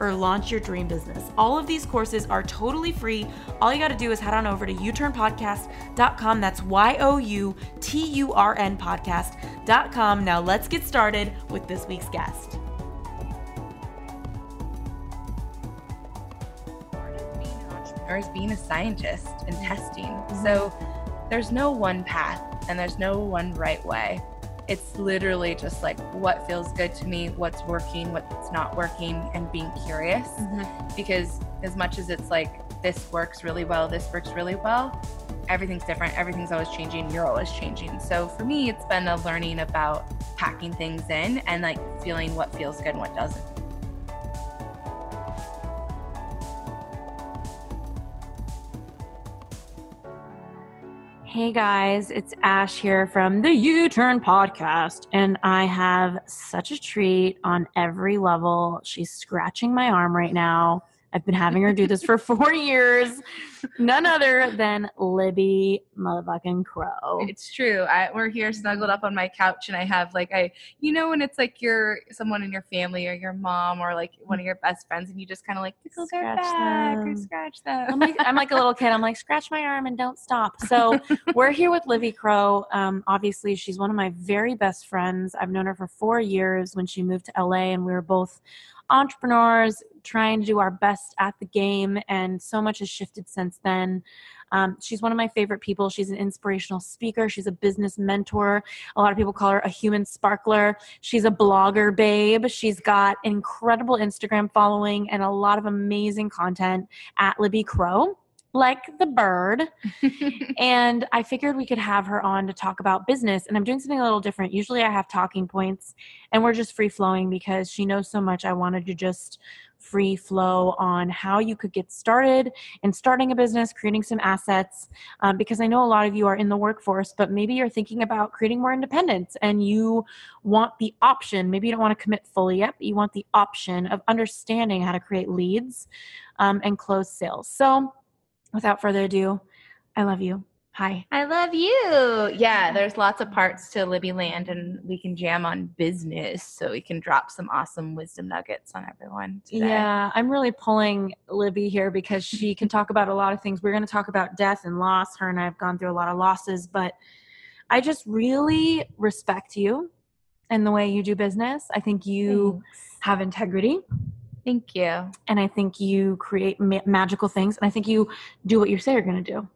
or launch your dream business. All of these courses are totally free. All you got to do is head on over to uturnpodcast.com. That's Y O U T U R N podcast.com. Now let's get started with this week's guest. is being a scientist and testing. So there's no one path and there's no one right way. It's literally just like what feels good to me, what's working, what's not working, and being curious. Mm-hmm. Because as much as it's like this works really well, this works really well, everything's different. Everything's always changing. You're always changing. So for me, it's been a learning about packing things in and like feeling what feels good and what doesn't. Hey guys, it's Ash here from the U Turn podcast, and I have such a treat on every level. She's scratching my arm right now. I've been having her do this for four years. None other than Libby motherfucking Crow. It's true. I, we're here snuggled up on my couch, and I have like I, you know, when it's like you're someone in your family or your mom or like one of your best friends, and you just kind of like tickle their Scratch back or them. scratch them. I'm like, I'm like a little kid. I'm like, scratch my arm and don't stop. So we're here with Libby Crow. Um, obviously, she's one of my very best friends. I've known her for four years when she moved to LA, and we were both entrepreneurs trying to do our best at the game. And so much has shifted since then. Um, she's one of my favorite people. She's an inspirational speaker. She's a business mentor. A lot of people call her a human sparkler. She's a blogger, babe. She's got incredible Instagram following and a lot of amazing content at Libby Crow, like the bird and I figured we could have her on to talk about business. And I'm doing something a little different. Usually I have talking points and we're just free flowing because she knows so much. I wanted to just free flow on how you could get started in starting a business, creating some assets. Um, because I know a lot of you are in the workforce, but maybe you're thinking about creating more independence and you want the option. Maybe you don't want to commit fully yet, but you want the option of understanding how to create leads um, and close sales. So, without further ado, I love you. Hi. I love you. Yeah, there's lots of parts to Libby Land, and we can jam on business, so we can drop some awesome wisdom nuggets on everyone. Today. Yeah, I'm really pulling Libby here because she can talk about a lot of things. We're going to talk about death and loss. Her and I have gone through a lot of losses, but I just really respect you and the way you do business. I think you Thanks. have integrity Thank you. and I think you create ma- magical things and I think you do what you say you're going to do.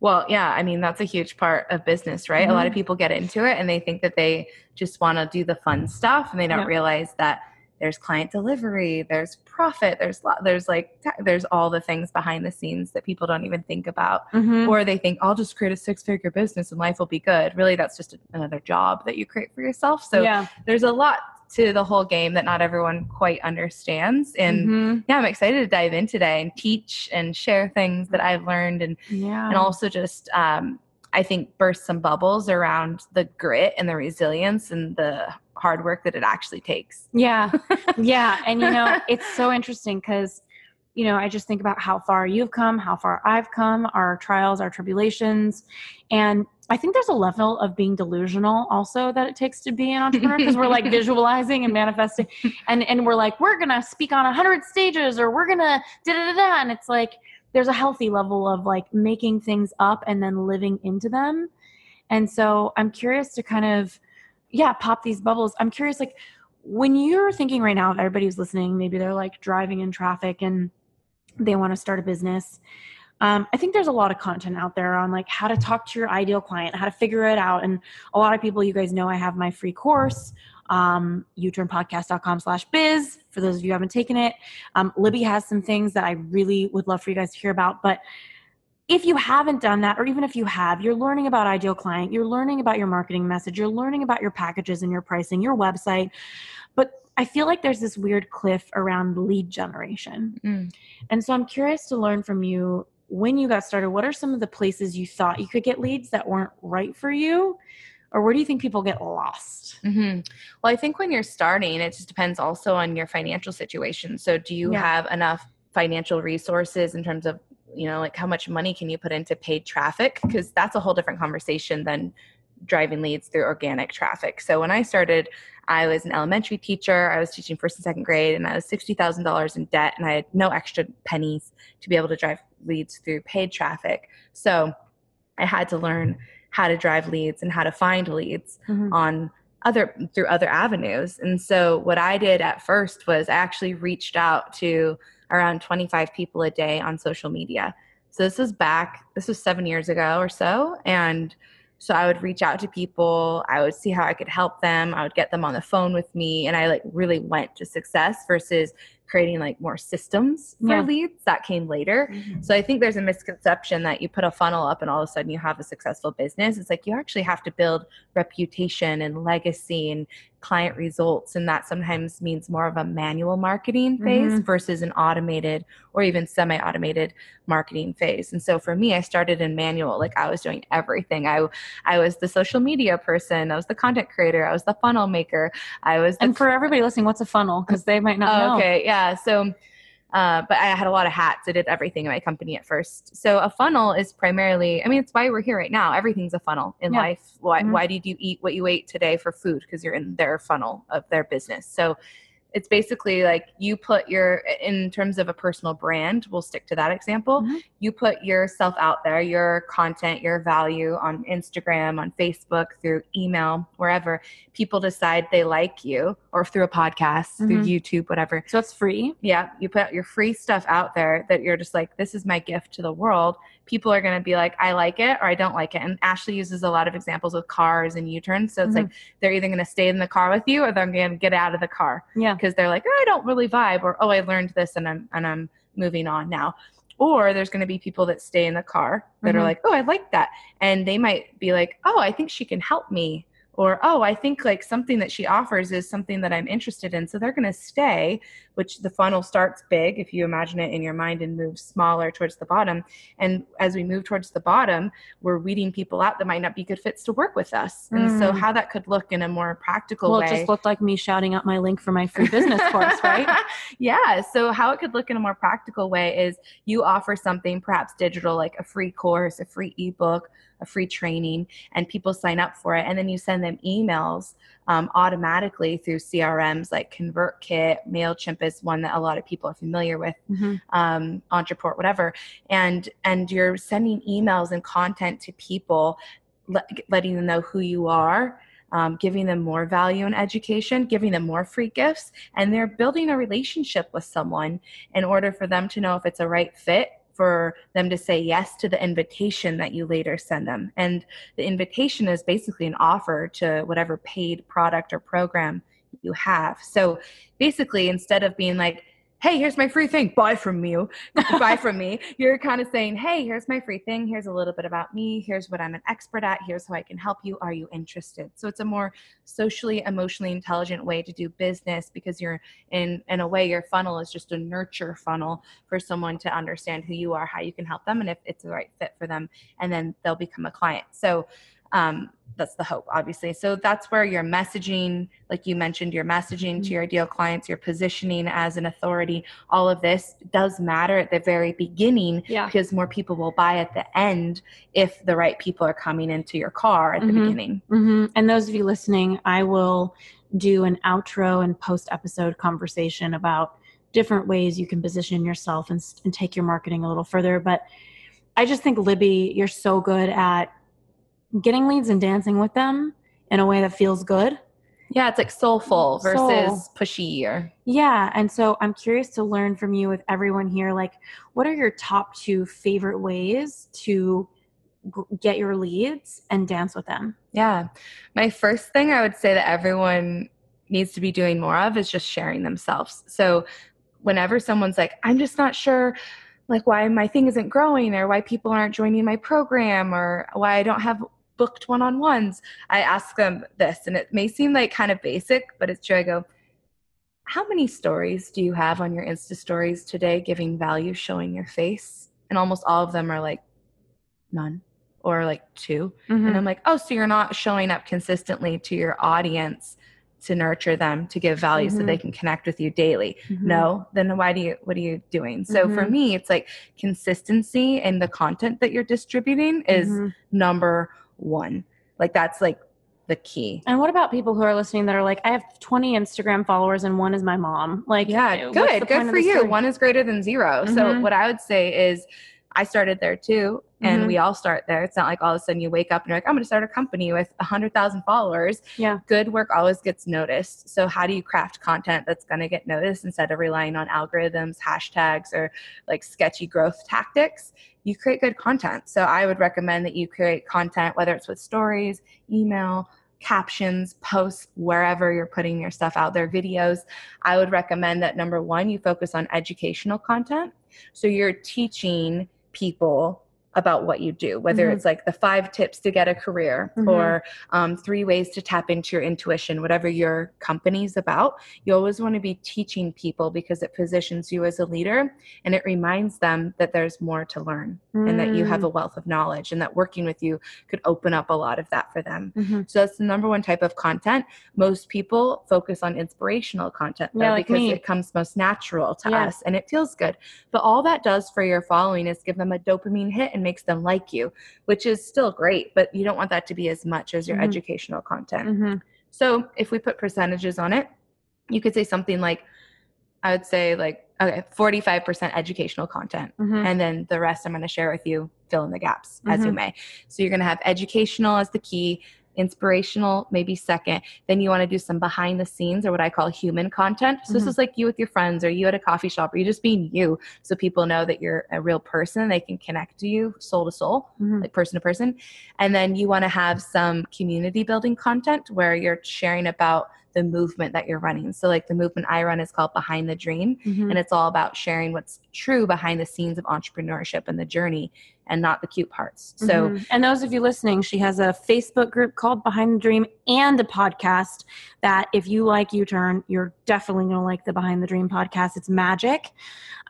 Well, yeah, I mean, that's a huge part of business, right? A lot of Mhm. people get into it and they think that they just want to do the fun stuff and they don't Yeah. realize that there's client delivery, there's profit, there's lo- there's like there's all the things behind the scenes that people don't even think about. Mhm. Or they think I'll just create a six-figure business and life will be good. Really, that's just another job that you create for yourself. So yeah. there's a lot to the whole game that not everyone quite understands and Mhm. yeah, I'm excited to dive in today and teach and share things that I've learned and yeah. and also just um, I think burst some bubbles around the grit and the resilience and the hard work that it actually takes. Yeah. yeah. And you know, it's so interesting because, you know, I just think about how far you've come, how far I've come, our trials, our tribulations. And I think there's a level of being delusional also that it takes to be an entrepreneur because we're like visualizing and manifesting and, and we're like, we're going to speak on a hundred stages or we're going to da da da da. And it's like, there's a healthy level of like making things up and then living into them. And so I'm curious to kind of, yeah, pop these bubbles. I'm curious, like, when you're thinking right now, if everybody who's listening, maybe they're like driving in traffic and they want to start a business. Um, I think there's a lot of content out there on like how to talk to your ideal client, how to figure it out. And a lot of people, you guys know I have my free course, um, uturnpodcast.com slash biz. For those of you who haven't taken it, um, Libby has some things that I really would love for you guys to hear about. But if you haven't done that, or even if you have, you're learning about ideal client, you're learning about your marketing message, you're learning about your packages and your pricing, your website. But I feel like there's this weird cliff around lead generation. Mm. And so I'm curious to learn from you when you got started, what are some of the places you thought you could get leads that weren't right for you? Or where do you think people get lost? hmm Well, I think when you're starting, it just depends also on your financial situation. So, do you Yeah. have enough financial resources in terms of, you know, like how much money can you put into paid traffic? Because that's a whole different conversation than driving leads through organic traffic. So, when I started, I was an elementary teacher. I was teaching first and second grade, and I was $60,000 in debt, and I had no extra pennies to be able to drive leads through paid traffic. So, I had to learn how to drive leads and how to find leads mm-hmm. on other through other avenues. And so what I did at first was I actually reached out to around 25 people a day on social media. So this was back this was 7 years ago or so and so I would reach out to people, I would see how I could help them, I would get them on the phone with me and I like really went to success versus creating like more systems for Yeah. leads that came later. Mm-hmm. So I think there's a misconception that you put a funnel up and all of a sudden you have a successful business. It's like you actually have to build reputation and legacy and client results. And that sometimes means more of a manual marketing phase Mhm. versus an automated or even semi automated marketing phase. And so for me, I started in manual. Like I was doing everything. I, I was the social media person, I was the content creator, I was the funnel maker, I was And for everybody listening, what's a funnel? Because they might not Oh, know. okay, yeah. So, uh, but I had a lot of hats. I did everything in my company at first. So a funnel is primarily, I mean, it's why we're here right now. Everything's a funnel in Yeah. life. Why, Mhm. why did you eat what you ate today for food? Because you're in their funnel of their business. So it's basically like you put your, in terms of a personal brand, we'll stick to that example. Mhm. You put yourself out there, your content, your value on Instagram, on Facebook, through email, wherever. People decide they like you, or through a podcast, through Mhm. YouTube, whatever. So it's free. Yeah, you put your free stuff out there that you're just like, this is my gift to the world. People are going to be like, I like it or I don't like it. And Ashley uses a lot of examples with cars and U turns. So it's like they're either going to stay in the car with you or they're going to get out of the car Yeah. because they're like, oh, I don't really vibe, or oh, I learned this and I'm and I'm moving on now. Or there's going to be people that stay in the car that are Mhm. like, oh, I like that, and they might be like, oh, I think she can help me, or oh, I think like something that she offers is something that I'm interested in. So they're going to stay, which the funnel starts big if you imagine it in your mind and moves smaller towards the bottom. And as we move towards the bottom, we're weeding people out that might not be good fits to work with us. And so Mm. how that could look in a more practical Well, way. it just looked like me shouting out my link for my free business course, right? yeah. So, how it could look in a more practical way is you offer something, perhaps digital, like a free course, a free ebook, a free training, and people sign up for it. And then you send them emails um, automatically through CRMs like ConvertKit, MailChimp is one that a lot of people are familiar with Mhm. um, Ontraport, whatever, and and you're sending emails and content to people, let, letting them know who you are, um, giving them more value and education, giving them more free gifts, and they're building a relationship with someone in order for them to know if it's a right fit. For them to say yes to the invitation that you later send them. And the invitation is basically an offer to whatever paid product or program you have. So basically, instead of being like, hey, here's my free thing, buy from you, buy from me, you're kind of saying, hey, here's my free thing, here's a little bit about me, here's what I'm an expert at, here's how I can help you. Are you interested? So it's a more socially, emotionally intelligent way to do business because you're in in a way your funnel is just a nurture funnel for someone to understand who you are, how you can help them, and if it's the right fit for them, and then they'll become a client. So um, that's the hope, obviously. So that's where your messaging, like you mentioned, your messaging to your ideal clients, your positioning as an authority, all of this does matter at the very beginning Yeah. because more people will buy at the end if the right people are coming into your car at the Mhm. beginning. hmm And those of you listening, I will do an outro and post episode conversation about different ways you can position yourself and, and take your marketing a little further. But I just think, Libby, you're so good at getting leads and dancing with them in a way that feels good. Yeah, it's like soulful versus Soul. pushy or Yeah, and so I'm curious to learn from you with everyone here like what are your top 2 favorite ways to get your leads and dance with them? Yeah. My first thing I would say that everyone needs to be doing more of is just sharing themselves. So whenever someone's like, I'm just not sure like why my thing isn't growing or why people aren't joining my program or why I don't have booked one-on-ones, I ask them this and it may seem like kind of basic, but it's true. I go, how many stories do you have on your Insta stories today giving value, showing your face? And almost all of them are like none or like 2 Mhm. and I'm like, oh, so you're not showing up consistently to your audience to nurture them, to give value so they can connect with you daily. Mhm. No, then why do you, what are you doing? So for Mhm. me, it's like consistency in the content that you're distributing is Mhm. number one. Like that's like the key. And what about people who are listening that are like, I have 20 Instagram followers and one is my mom? Like, Yeah, good. Good for you. One is greater than 0 So Mhm. what I would say is I started there too. And Mhm. we all start there. It's not like all of a sudden you wake up and you're like, I'm going to start a company with 100,000 followers. Yeah. Good work always gets noticed. So, how do you craft content that's going to get noticed instead of relying on algorithms, hashtags, or like sketchy growth tactics? You create good content. So, I would recommend that you create content, whether it's with stories, email, captions, posts, wherever you're putting your stuff out there, videos. I would recommend that number one, you focus on educational content. So you're teaching people about what you do, whether Mhm. it's like the five tips to get a career Mhm. or um, three ways to tap into your intuition, whatever your company's about. You always want to be teaching people because it positions you as a leader and it reminds them that there's more to learn and that you have Mm. a wealth of knowledge and that working with you could open up a lot of that for them. Mhm. So that's the number one type of content. Most people focus on inspirational content though, Yeah, like because me. it comes most natural to Yeah. us and it feels good. But all that does for your following is give them a dopamine hit and makes them like you, which is still great, but you don't want that to be as much as your Mhm. educational content. Mhm. So if we put percentages on it, you could say something like, I would say like, okay, 45% educational content. Mhm. And then the rest I'm going to share with you, fill in the gaps as you Mhm. may. So you're going to have educational as the key, inspirational maybe second. Then you want to do some behind the scenes or what I call human content. So this Mhm. is like you with your friends or you at a coffee shop or you just being you. So people know that you're a real person. They can connect to you soul to soul Mhm. like person to person. And then you want to have some community building content where you're sharing about the movement that you're running. So, like the movement I run is called Behind the Dream, Mhm. and it's all about sharing what's true behind the scenes of entrepreneurship and the journey and not the cute parts. So, Mhm. and those of you listening, she has a Facebook group called Behind the Dream and a podcast that if you like U Turn, you're definitely going to like the Behind the Dream podcast. It's magic.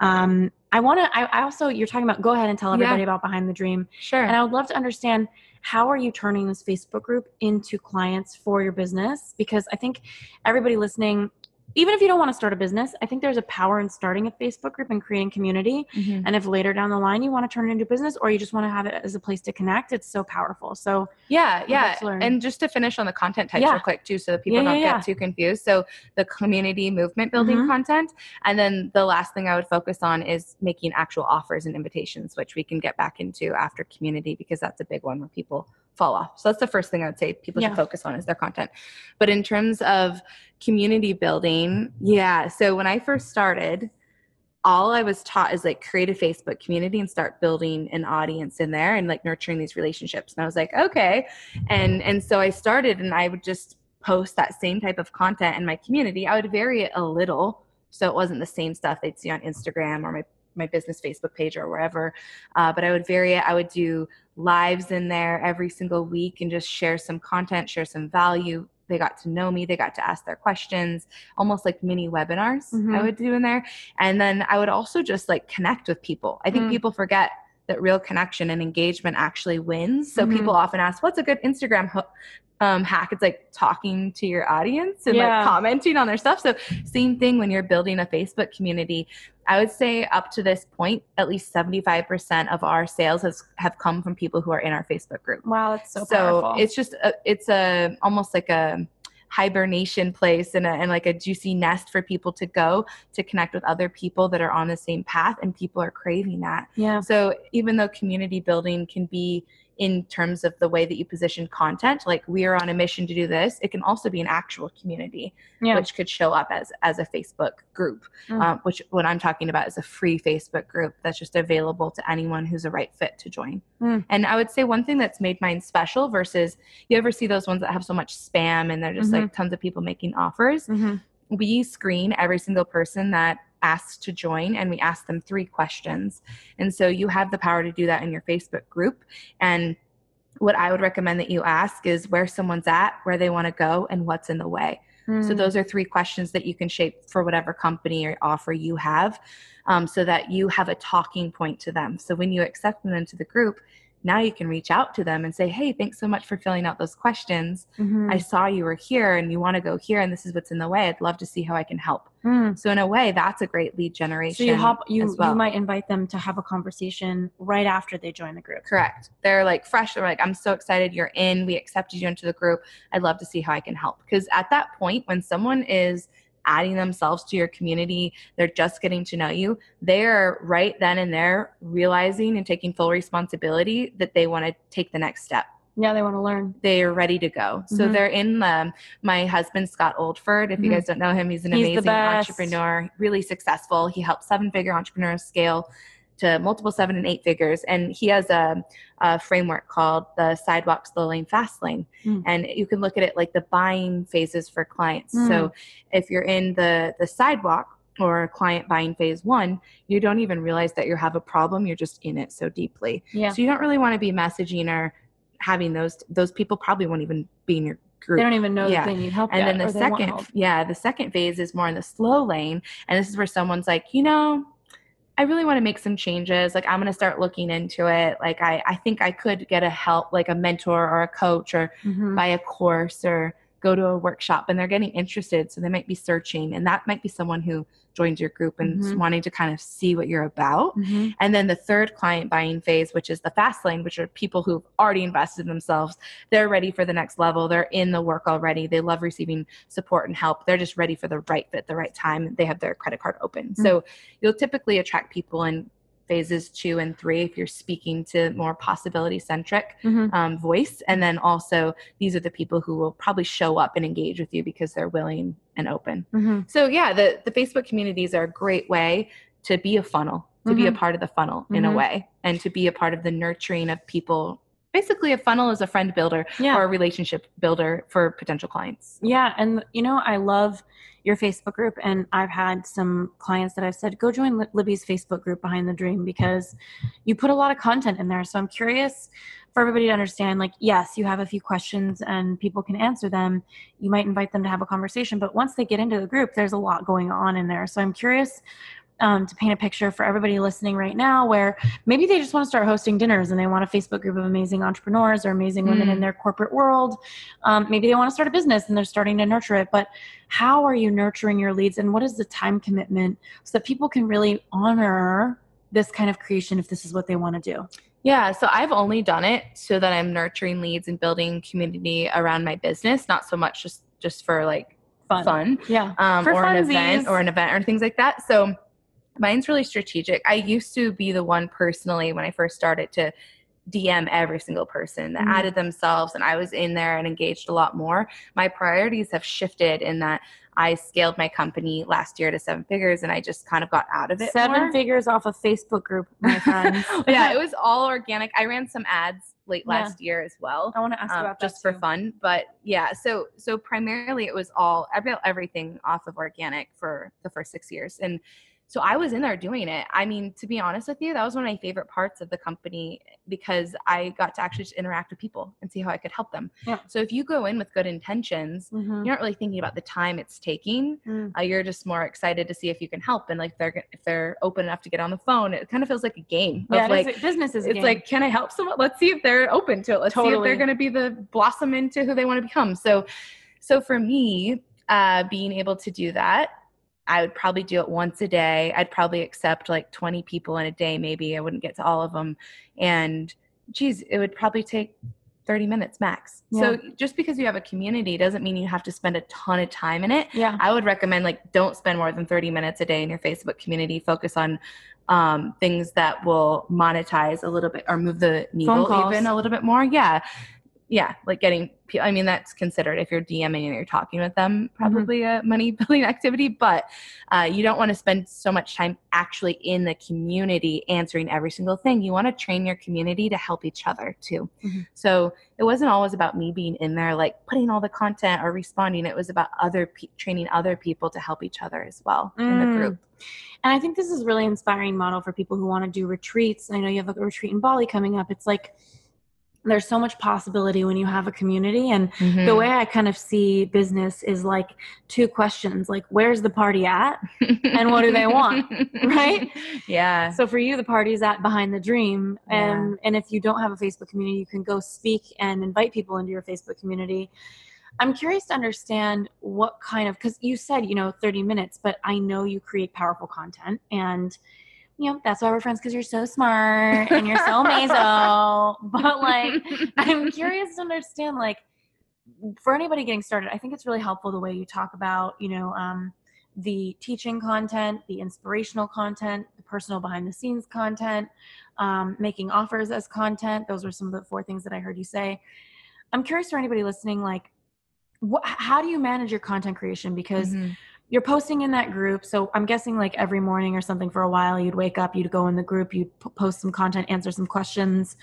Um, I want to, I, I also, you're talking about, go ahead and tell Yeah. everybody about Behind the Dream. sure. And I would love to understand how are you turning this Facebook group into clients for your business? Because I think everybody listening, even if you don't want to start a business, I think there's a power in starting a Facebook group and creating community. Mhm. And if later down the line you want to turn it into business or you just want to have it as a place to connect, it's so powerful. So Yeah, yeah. And just to finish on the content types Yeah. real quick too, so that people Yeah, don't yeah, get too confused. So the community movement building Mhm. content. And then the last thing I would focus on is making actual offers and invitations, which we can get back into after community because that's a big one where people fall off. So that's the first thing I would say people Yeah. should focus on is their content. But in terms of community building, yeah. So when I first started, all I was taught is like create a Facebook community and start building an audience in there and like nurturing these relationships. And I was like, okay. And and so I started and I would just post that same type of content in my community. I would vary it a little so it wasn't the same stuff they'd see on Instagram or my my business Facebook page or wherever. Uh, but I would vary it. I would do lives in there every single week and just share some content, share some value. They got to know me. They got to ask their questions, almost like mini webinars I Mhm. would do in there. And then I would also just like connect with people. I think Mm. people forget that real connection and engagement actually wins. So Mhm. people often ask, what's a good Instagram ho- um, hack? It's like talking to your audience and Yeah. like commenting on their stuff. So same thing when you're building a Facebook community. I would say up to this point, at least 75% of our sales has have come from people who are in our Facebook group. wow, that's so, So, powerful. it's just a, it's a almost like a hibernation place and, a, and like a juicy nest for people to go to connect with other people that are on the same path and people are craving that yeah. so even though community building can be in terms of the way that you position content like we are on a mission to do this it can also be an actual community Yeah. which could show up as as a facebook group Mm. um, which what i'm talking about is a free facebook group that's just available to anyone who's a right fit to join Mm. and i would say one thing that's made mine special versus you ever see those ones that have so much spam and they're just like tons of people making offers Mhm. we screen every single person that asks to join and we ask them three questions. And so you have the power to do that in your Facebook group. And what I would recommend that you ask is where someone's at, where they want to go, and what's in the way. So Mm. those are three questions that you can shape for whatever company or offer you have, um, so that you have a talking point to them. So when you accept them into the group, now you can reach out to them and say, "Hey, thanks so much for filling out those questions. Mhm. I saw you were here and you want to go here, and this is what's in the way. I'd love to see how I can help." Mm. So in a way, that's a great lead generation. So you hop you well. you might invite them to have a conversation right after they join the group. Correct. They're like fresh. They're like, I'm so excited you're in. We accepted you into the group. I'd love to see how I can help. Because at that point, when someone is adding themselves to your community, they're just getting to know you, they're right then and there realizing and taking full responsibility that they want to take the next step. Yeah, they want to learn. They're ready to go. So Mhm. they're in the, my husband, Scott Oldford. If you Mhm. guys don't know him, he's an He's amazing entrepreneur, really successful. He helps seven figure entrepreneurs scale to multiple seven and eight figures. And he has a, a framework called the sidewalk, slow lane, fast lane. Mm. And you can look at it like the buying phases for clients. Mm. So if you're in the, the sidewalk, or client buying phase one, you don't even realize that you have a problem. You're just in it so deeply. Yeah. So you don't really want to be messaging or having those those people probably won't even be in your group. They don't even know Yeah. that they need help and yet, then the or they want second yeah, the second phase is more in the slow lane. And this is where someone's like, you know, I really want to make some changes. Like I'm gonna start looking into it. Like I, I think I could get a help, like a mentor or a coach or Mhm. buy a course or go to a workshop and they're getting interested. So they might be searching. And that might be someone who joins your group and is Mhm. wanting to kind of see what you're about. Mhm. And then the third client buying phase, which is the fast lane, which are people who've already invested in themselves. They're ready for the next level. They're in the work already. They love receiving support and help. They're just ready for the right fit, the right time. They have their credit card open. So you'll typically attract people in phases two and three if you're speaking to more possibility centric Mhm. um, voice. And then also, these are the people who will probably show up and engage with you because they're willing and open. Mhm. So yeah, the the Facebook communities are a great way to be a funnel, to be a Mhm. part of the funnel in a Mhm. way, and to be a part of the nurturing of people. Basically, a funnel is a friend builder Yeah. or a relationship builder for potential clients. Yeah, and you know, I love your Facebook group, and I've had some clients that I've said, go join Libby's Facebook group Behind the Dream because you put a lot of content in there. So I'm curious for everybody to understand like, yes, you have a few questions and people can answer them. You might invite them to have a conversation, but once they get into the group, there's a lot going on in there. So I'm curious um, to paint a picture for everybody listening right now where maybe they just want to start hosting dinners and they want a Facebook group of amazing entrepreneurs or amazing women in Mm. their corporate world. Um, maybe they want to start a business and they're starting to nurture it. But how are you nurturing your leads and what is the time commitment so that people can really honor this kind of creation if this is what they want to do? Yeah, so I've only done it so that I'm nurturing leads and building community around my business, not so much just just for like Fun. fun. Yeah. um, For or an event or an event or things like that. So mine's really strategic. I used to be the one personally when I first started to DM every single person that Mhm. added themselves, and I was in there and engaged a lot more. My priorities have shifted in that I scaled my company last year to seven figures, and I just kind of got out of it. Seven more. figures off a Facebook group, my friends. yeah, it was all organic. I ran some ads late Yeah. last year as well I want to ask um, about that just for too. fun. But yeah, so so primarily it was all I built everything off of organic for the first six years, and so I was in there doing it. I mean, to be honest with you, that was one of my favorite parts of the company because I got to actually just interact with people and see how I could help them. Yeah. So if you go in with good intentions, Mhm. you're not really thinking about the time it's taking. Mm. Uh, you're just more excited to see if you can help, and like they're if they're open enough to get on the phone, it kind of feels like a game. Yeah, is like a- business is a it's game. like can i help someone let's see if they're open to it let's see if they're going to be the blossom into who they want to become so so for me uh being able to do that i would probably do it once a day i'd probably accept like 20 people in a day maybe i wouldn't get to all of them and geez it would probably take 30 minutes max. So just because you have a community doesn't mean you have to spend a ton of time in it. Yeah. I would recommend like don't spend more than 30 minutes a day in your Facebook community. Focus on um, things that will monetize a little bit or move the needle even a little bit more. Yeah. Yeah, like getting. I mean, that's considered if you're DMing and you're talking with them, probably a money building activity. But uh, you don't want to spend so much time actually in the community answering every single thing. You want to train your community to help each other too. Mhm. So it wasn't always about me being in there, like putting all the content or responding. It was about other pe- training other people to help each other as well in the Mm. group. And I think this is really inspiring model for people who want to do retreats. I know you have a retreat in Bali coming up. It's like there's so much possibility when you have a community and Mm-hmm. the way I kind of see business is like two questions like where's the party at? and what do they want, right? Yeah. So for you the party's at behind the dream and and if you don't have a Facebook community you can go speak and invite people into your Facebook community. I'm curious to understand what kind of cuz you said, you know, 30 minutes, but I know you create powerful content and you know, that's why we're friends because you're so smart and you're so amazing. But like I'm curious to understand, like, for anybody getting started, I think it's really helpful the way you talk about, you know, um, the teaching content, the inspirational content, the personal behind the scenes content, um, making offers as content. Those were some of the four things that I heard you say. I'm curious for anybody listening, like, wh- how do you manage your content creation? Because Mhm. You're posting in that group. So i'm guessing like every morning or something for a while you'd wake up you'd go in the group you'd post some content answer some questions.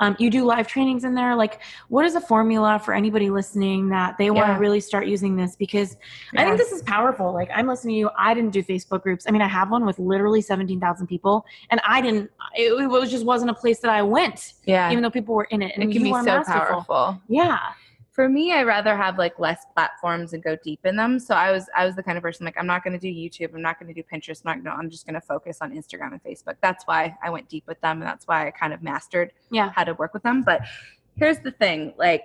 Um, you do live trainings in there. Like what is a formula for anybody listening that they want to really start using this? Because i think this is powerful. Like i'm listening to you. I didn't do facebook groups. I mean i have one with literally 17000 people and i didn't it, it was just wasn't a place that i went yeah. even though people were in it and it can be so masterful. powerful. yeah for me i rather have like less platforms and go deep in them. So i was i was the kind of person like i'm not going to do youtube i'm not going to do pinterest I'm, not gonna, I'm just going to focus on instagram and facebook. That's why i went deep with them and that's why i kind of mastered yeah. how to work with them. But here's the thing like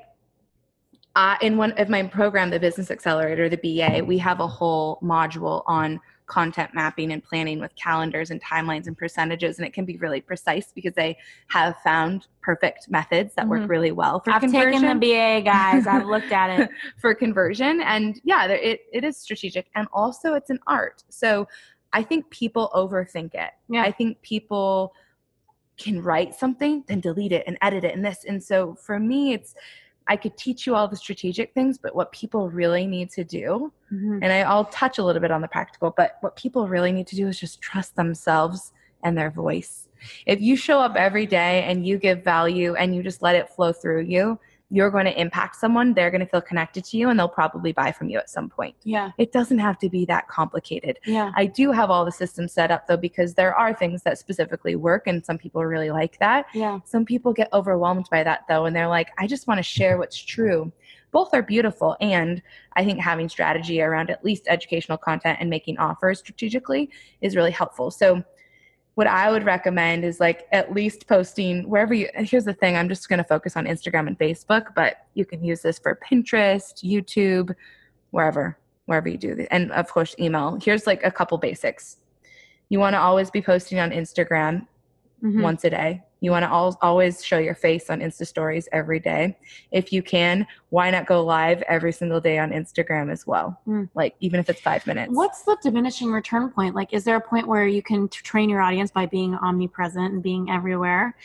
uh, in one of my program the business accelerator the ba we have a whole module on content mapping and planning with calendars and timelines and percentages and it can be really precise because they have found perfect methods that work Mhm. really well for i've conversion. Taken the ba guys. I've looked at it. For conversion and yeah it, it is strategic and also it's an art. So i think people overthink it. Yeah. i think people can write something then delete it and edit it and this. And so for me it's i could teach you all the strategic things but what people really need to do Mhm. and I, i'll touch a little bit on the practical but what people really need to do is just trust themselves and their voice if you show up every day and you give value and you just let it flow through you you're going to impact someone they're going to feel connected to you and they'll probably buy from you at some point yeah it doesn't have to be that complicated yeah i do have all the systems set up though because there are things that specifically work and some people really like that yeah some people get overwhelmed by that though, and they're like, I just want to share what's true. Both are beautiful. And I think having strategy around at least educational content and making offers strategically is really helpful. So, what I would recommend is like at least posting wherever you. Here's the thing I'm just going to focus on Instagram and Facebook, but you can use this for Pinterest, YouTube, wherever, wherever you do. the- And of course, email. Here's like a couple basics. You want to always be posting on Instagram Mhm. once a day. You want to al- always show your face on Insta stories every day. If you can, why not go live every single day on Instagram as well? Mm. Like, even if it's five minutes. What's the diminishing return point? Like, is there a point where you can t- train your audience by being omnipresent and being everywhere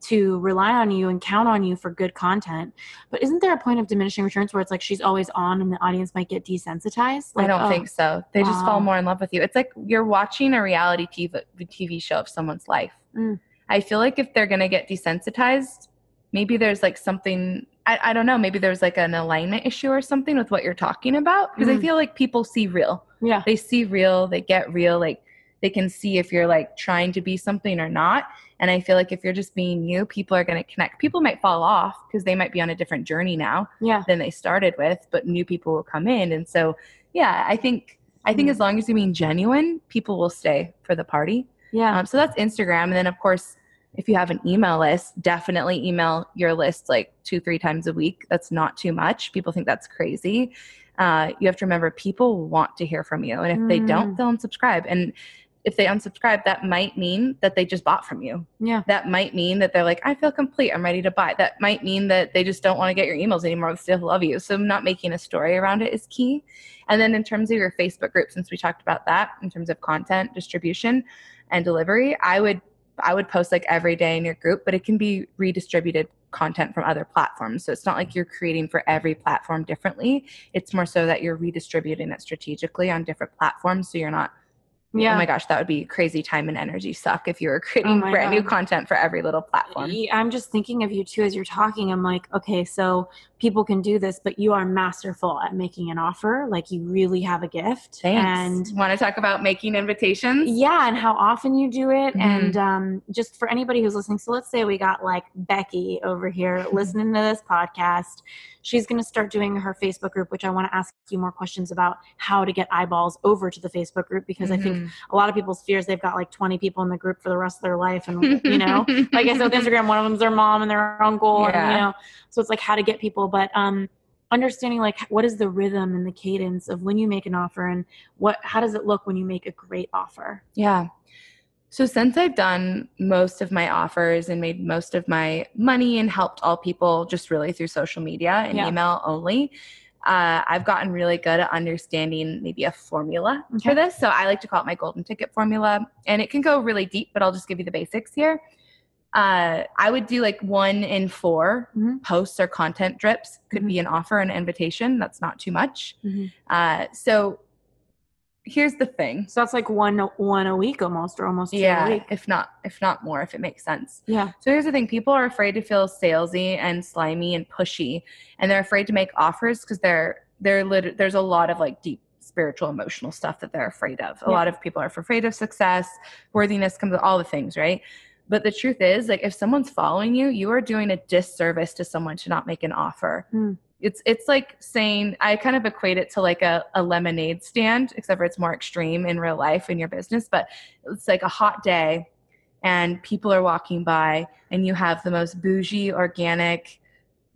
to rely on you and count on you for good content? But isn't there a point of diminishing returns where it's like she's always on and the audience might get desensitized? Like, I don't oh, think so. They just fall more in love with you. It's like you're watching a reality TV, TV show of someone's life. Mm. I feel like if they're going to get desensitized, maybe there's like something, I, I don't know, maybe there's like an alignment issue or something with what you're talking about. Because I Mm. feel like people see real. Yeah. they see real they get real like they can see if you're like trying to be something or not and i feel like if you're just being you people are going to connect people might fall off because they might be on a different journey now Yeah. than they started with but new people will come in and so yeah i think i think Mm. as long as you're being genuine people will stay for the party Yeah. um, so that's instagram and then of course if you have an email list definitely email your list like two three times a week that's not too much people think that's crazy uh, you have to remember people want to hear from you and if they don't Mm. they'll unsubscribe and if they unsubscribe, that might mean that they just bought from you. Yeah. That might mean that they're like, I feel complete. I'm ready to buy. That might mean that they just don't want to get your emails anymore. They still love you. So not making a story around it is key. And then in terms of your Facebook group, since we talked about that, in terms of content distribution and delivery, I would I would post like every day in your group, but it can be redistributed content from other platforms. So it's not like you're creating for every platform differently. It's more so that you're redistributing it strategically on different platforms so you're not Yeah. Oh my gosh, that would be crazy time and energy suck if you were oh creating Oh brand new content for every little platform. I'm just thinking of you too as you're talking. I'm like, okay, so people can do this, but you are masterful at making an offer. Like you really have a gift. And And want to talk about making invitations? yeah, and how often you do it. Mhm. And um, just for anybody who's listening, so let's say we got like Becky over here listening to this podcast. She's going to start doing her Facebook group, which I want to ask you more questions about how to get eyeballs over to the Facebook group because I think Mhm. a lot of people's fears they've got like 20 people in the group for the rest of their life. And, you know, like I said with Instagram, one of them's their mom and their uncle, and Yeah. you know, so it's like how to get people. But um, understanding like what is the rhythm and the cadence of when you make an offer, and what how does it look when you make a great offer? Yeah. So since I've done most of my offers and made most of my money and helped all people just really through social media and Yeah. email only, uh, I've gotten really good at understanding maybe a formula Okay. for this. So I like to call it my golden ticket formula, and it can go really deep, but I'll just give you the basics here. Uh, I would do like one in 4 Mhm. posts or content drips. Could Mhm. be an offer, an invitation. That's not too much. Mhm. Uh, so here's the thing. So that's like one one a week almost, or almost two a Yeah, week. if not if not more, if it makes sense. Yeah. So here's the thing: people are afraid to feel salesy and slimy and pushy, and they're afraid to make offers because they're they're lit- there's a lot of like deep spiritual emotional stuff that they're afraid of. A Yeah. lot of people are afraid of success, worthiness comes all the things, right? But the truth is, like if someone's following you, you are doing a disservice to someone to not make an offer. Hmm. It's it's like saying I kind of equate it to like a, a lemonade stand, except for it's more extreme in real life in your business. But it's like a hot day and people are walking by and you have the most bougie organic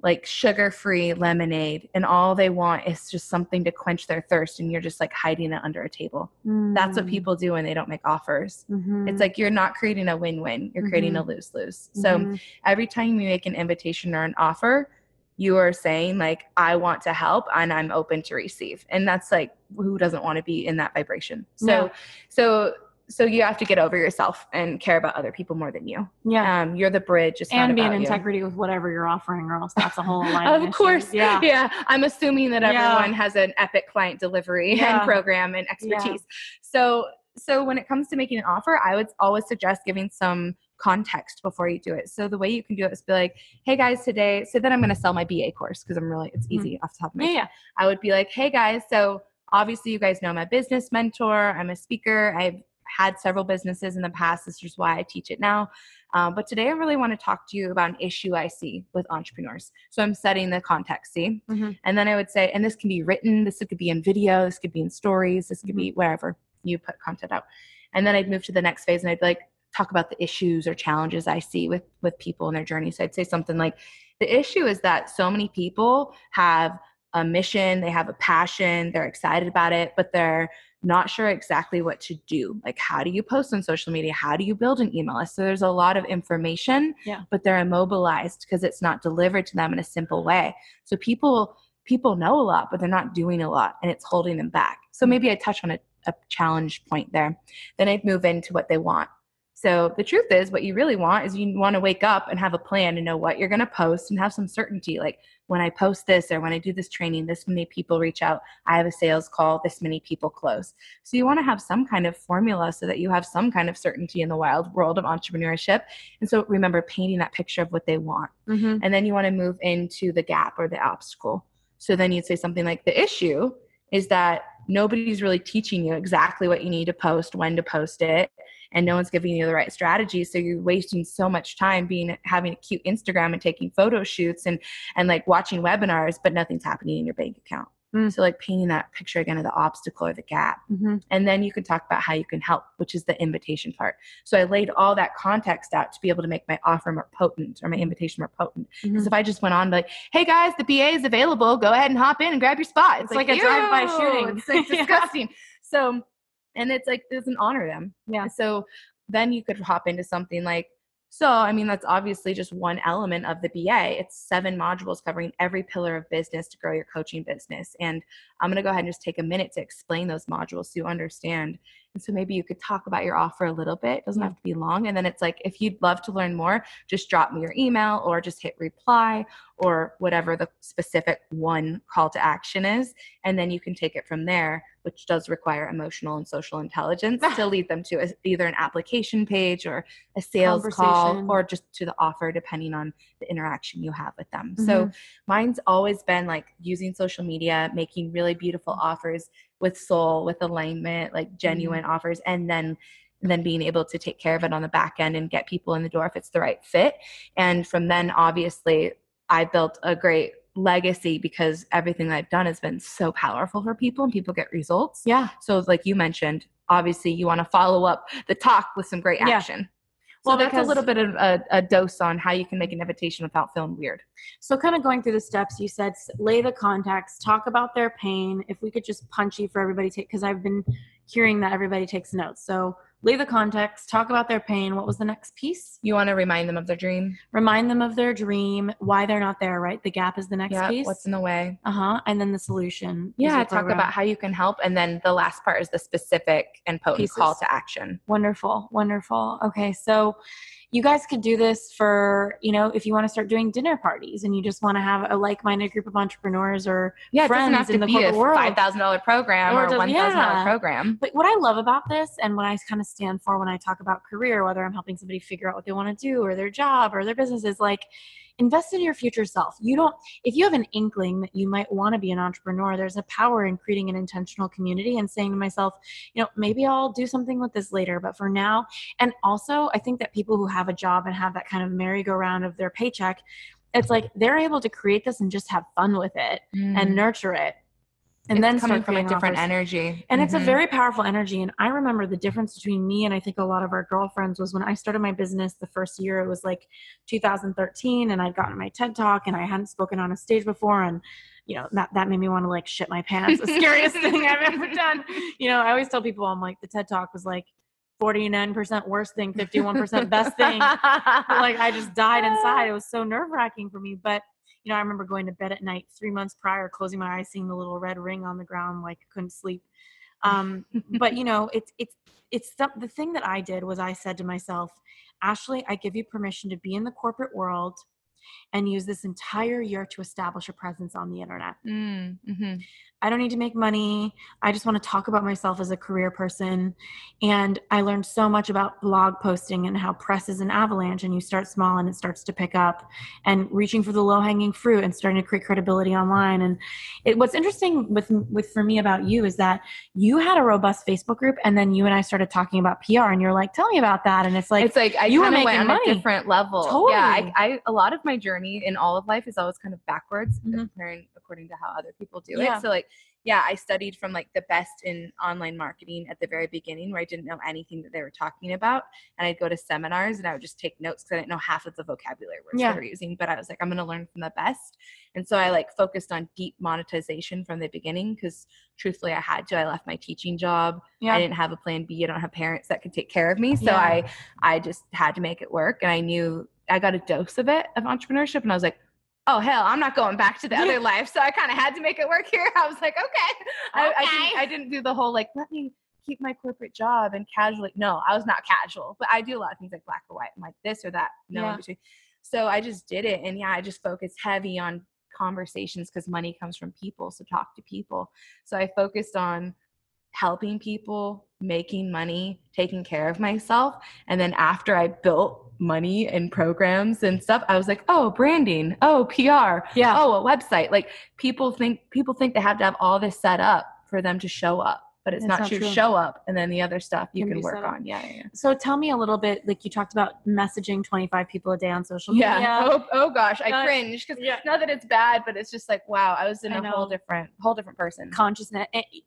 like sugar-free lemonade and all they want is just something to quench their thirst and you're just like hiding it under a table that's what Mm. people do when they don't make offers Mhm. it's like you're not creating a win-win you're creating a lose-lose so Mhm. every time you make an invitation or an offer you are saying like i want to help and i'm open to receive and that's like who doesn't want to be in that vibration so Yeah. so so you have to get over yourself and care about other people more than you yeah. um you're the bridge and be in about you. integrity with whatever you're offering, or else that's a whole alignment. of course Yeah. yeah i'm assuming that Yeah. everyone has an epic client delivery Yeah. and program and expertise so so when it comes to making an offer i would always suggest giving some context before you do it so the way you can do it is be like hey guys today say that i'm going to sell my ba course because i'm really it's easy off the top of my Mm-hmm. Yeah. head Yeah. I would be like, hey guys, so obviously you guys know I'm a business mentor, I'm a speaker, I've had several businesses in the past. This is why I teach it now. Um, but today I really want to talk to you about an issue I see with entrepreneurs. So I'm setting the context, see? Mhm. And then I would say, and this can be written, this could be in video, this could be in stories, this could be Mm-hmm. wherever you put content out. And then I'd move to the next phase and I'd like, talk about the issues or challenges I see with with people in their journey. So I'd say something like, the issue is that so many people have a mission, they have a passion, they're excited about it, but they're not sure exactly what to do. Like, how do you post on social media? How do you build an email list? So there's a lot of information, Yeah. but they're immobilized because it's not delivered to them in a simple way. So people people know a lot, but they're not doing a lot, and it's holding them back. So hmm. maybe I touch on a, a challenge point there. Then I'd move into what they want. So the truth is, what you really want is you want to wake up and have a plan and know what you're going to post and have some certainty. Like when I post this or when I do this training, this many people reach out. I have a sales call, this many people close. So you want to have some kind of formula so that you have some kind of certainty in the wild world of entrepreneurship. And so remember painting that picture of what they want. Mhm. And then you want to move into the gap or the obstacle. So then you'd say something like the issue is that nobody's really teaching you exactly what you need to post, when to post it, and no one's giving you the right strategy. So you're wasting so much time being having a cute Instagram and taking photo shoots and and like watching webinars, but nothing's happening in your bank account. Mm. So like painting that picture again of the obstacle or the gap. Mhm. And then you can talk about how you can help, which is the invitation part. So I laid all that context out to be able to make my offer more potent or my invitation more potent. Because Mhm. if I just went on like, hey guys, the BA is available, go ahead and hop in and grab your spot. It's like a drive-by shooting. It's like Yeah. disgusting. So and it's like doesn't honor them. Yeah. So then you could hop into something like so, I mean, that's obviously just one element of the BA. It's seven modules covering every pillar of business to grow your coaching business. And I'm going to go ahead and just take a minute to explain those modules so you understand. And so maybe you could talk about your offer a little bit. It doesn't have to be long. And then it's like, if you'd love to learn more, just drop me your email or just hit reply or whatever the specific one call to action is. And then you can take it from there which does require emotional and social intelligence to lead them to a, either an application page or a sales call or just to the offer depending on the interaction you have with them mm-hmm. so mine's always been like using social media making really beautiful offers with soul with alignment like mm-hmm. genuine mm-hmm. offers and then then being able to take care of it on the back end and get people in the door if it's the right fit and from then obviously i built a great legacy because everything I've done has been so powerful for people and people get results. Yeah. So like you mentioned, obviously you want to follow up the talk with some great action. Well, so that's a little bit of a, a, dose on how you can make an invitation without feeling weird. So, kind of going through the steps, you said lay the context, talk about their pain. If we could just punchy for everybody, take because I've been hearing that everybody takes notes. So, lay the context, talk about their pain. What was the next piece? You want to remind them of their dream. Remind them of their dream, why they're not there, right? The gap is the next yep, piece. What's in the way? Uh huh. And then the solution. Yeah, talk about how you can help. And then the last part is the specific and potent Pieces. call to action. Wonderful. Wonderful. Okay. So, you guys could do this for you know if you want to start doing dinner parties and you just want to have a like-minded group of entrepreneurs or yeah, friends in the corporate world. Five thousand dollar program or, or one thousand dollar program. But what I love about this and what I kind of stand for when I talk about career, whether I'm helping somebody figure out what they want to do or their job or their business, is like invest in your future self. You don't, if you have an inkling that you might want to be an entrepreneur, there's a power in creating an intentional community and saying to myself, you know, maybe I'll do something with this later, but for now, and also I think that people who have a job and have that kind of merry-go-round of their paycheck, it's like they're able to create this and just have fun with it mm. and nurture it and it's then coming from a different offers. energy and mm-hmm. it's a mm-hmm. very powerful energy and i remember the difference between me and i think a lot of our girlfriends was when i started my business the first year it was like 2013 and i'd gotten my ted talk and i hadn't spoken on a stage before and you know that that made me want to like shit my pants the scariest thing i've ever done you know i always tell people i'm like the ted talk was like 49% worst thing 51% best thing like i just died inside it was so nerve-wracking for me but you know, I remember going to bed at night three months prior, closing my eyes, seeing the little red ring on the ground, like couldn't sleep. Um, but you know, it's it's it's the, the thing that I did was I said to myself, Ashley, I give you permission to be in the corporate world and use this entire year to establish a presence on the internet. Mm, mm-hmm. I don't need to make money. I just want to talk about myself as a career person. And I learned so much about blog posting and how press is an avalanche and you start small and it starts to pick up and reaching for the low hanging fruit and starting to create credibility online. And it, what's interesting with, with for me about you is that you had a robust Facebook group and then you and I started talking about PR and you're like, tell me about that. And it's like, it's like, I you were making went on money. a different level. Totally. Yeah. I, I, a lot of my journey in all of life is always kind of backwards mm-hmm. according to how other people do yeah. it. So like yeah, I studied from like the best in online marketing at the very beginning where I didn't know anything that they were talking about. And I'd go to seminars and I would just take notes because I didn't know half of the vocabulary words yeah. they were using. But I was like, I'm going to learn from the best. And so I like focused on deep monetization from the beginning because truthfully I had to. I left my teaching job. Yeah. I didn't have a plan B. I don't have parents that could take care of me. So yeah. I I just had to make it work. And I knew I got a dose of it of entrepreneurship and I was like, oh hell i'm not going back to the other life. So i kind of had to make it work here. I was like okay, okay. I, I, didn't, I didn't do the whole like let me keep my corporate job and casually no i was not casual but i do a lot of things like black or white i'm like this or that no yeah. in between. So i just did it and yeah i just focused heavy on conversations because money comes from people so talk to people. So i focused on helping people making money taking care of myself and then after i built money and programs and stuff i was like oh branding. Oh pr yeah. Oh a website. Like people think people think they have to have all this set up for them to show up but it's, not, not, true. true. Show up, and then the other stuff you can, can work on. Yeah, yeah, yeah, So tell me a little bit. Like you talked about messaging 25 people a day on social media. Yeah. Oh, oh gosh, I uh, cringe because yeah. not that it's bad, but it's just like wow, I was in a whole different, whole different person. Consciousness.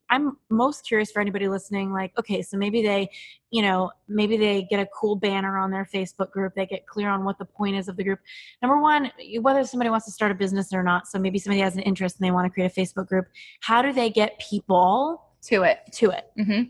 I'm most curious for anybody listening. Like, okay, so maybe they, you know, maybe they get a cool banner on their Facebook group. They get clear on what the point is of the group. Number one, whether somebody wants to start a business or not. So maybe somebody has an interest and they want to create a Facebook group. How do they get people? To it to it mm-hmm.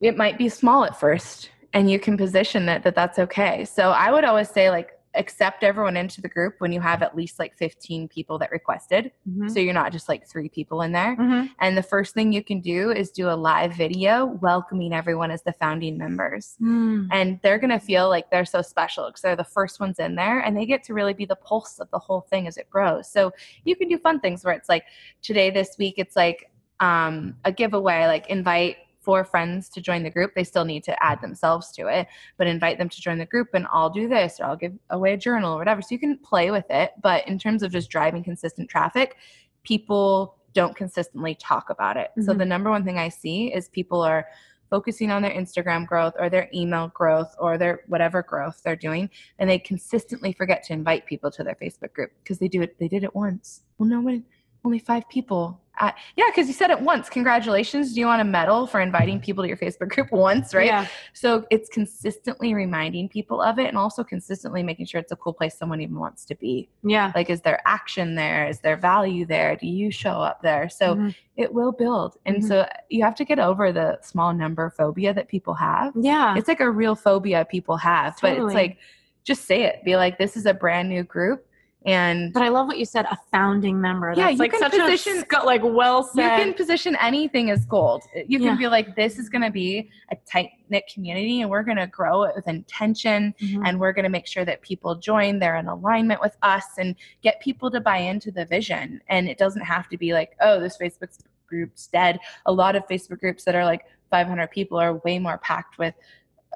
it might be small at first and you can position it that that's okay. So I would always say like accept everyone into the group when you have at least like 15 people that requested. Mhm. So you're not just like three people in there. Mhm. And the first thing you can do is do a live video welcoming everyone as the founding members. Mm. And they're going to feel like they're so special because they're the first ones in there and they get to really be the pulse of the whole thing as it grows. So you can do fun things where it's like today, this week, it's like um, a giveaway, like invite four friends to join the group. They still need to add themselves to it, but invite them to join the group and I'll do this or I'll give away a journal or whatever. So you can play with it. But in terms of just driving consistent traffic, people don't consistently talk about it. So Mhm. the number one thing I see is people are focusing on their Instagram growth or their email growth or their whatever growth they're doing and they consistently forget to invite people to their Facebook group because they do it they did it once. Well no one only 5 people. Uh, yeah, because you said it once. Congratulations. Do you want a medal for inviting people to your Facebook group once, right? Yeah. So it's consistently reminding people of it and also consistently making sure it's a cool place someone even wants to be. Yeah. Like, is there action there? Is there value there? Do you show up there? So Mhm. it will build. And Mhm. so you have to get over the small number phobia that people have. yeah. It's like a real phobia people have, but it's like, just say it. Be like, this is a brand new group. And But I love what you said, a founding member. Yeah, That's you like can such position- a like well said. you can position anything as gold. You can Yeah. be like, this is going to be a tight knit community and we're going to grow it with intention Mhm. and we're going to make sure that people join they're in alignment with us and get people to buy into the vision and it doesn't have to be like oh this facebook group's dead a lot of facebook groups that are like 500 people are way more packed with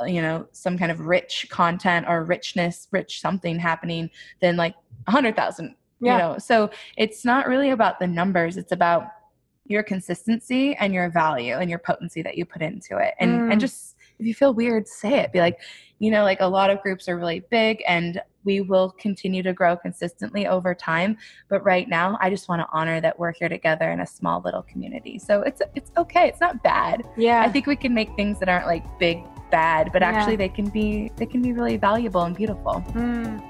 you know some kind of rich content or richness rich something happening than like 100000 Yeah. you know so it's not really about the numbers it's about your consistency and your value and your potency that you put into it and Mm. and just if you feel weird say it be like you know like a lot of groups are really big and we will continue to grow consistently over time but right now i just want to honor that we're here together in a small little community so it's it's okay it's not bad yeah. i think we can make things that aren't like big bad but Yeah. actually they can be they can be really valuable and beautiful Mm.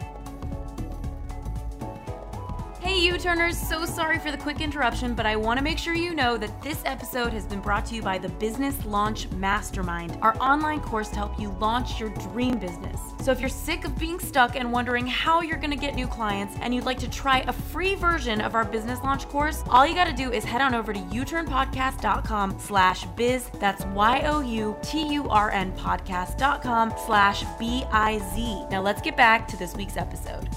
Hey, You Turners, so sorry for the quick interruption, but I want to make sure you know that this episode has been brought to you by the Business Launch Mastermind, our online course to help you launch your dream business. So, if you're sick of being stuck and wondering how you're going to get new clients and you'd like to try a free version of our business launch course, all you got to do is head on over to youturnpodcast.com slash biz. That's Y-O-U-T-U-R-N podcast.com slash B-I-Z. Now, let's get back to this week's episode.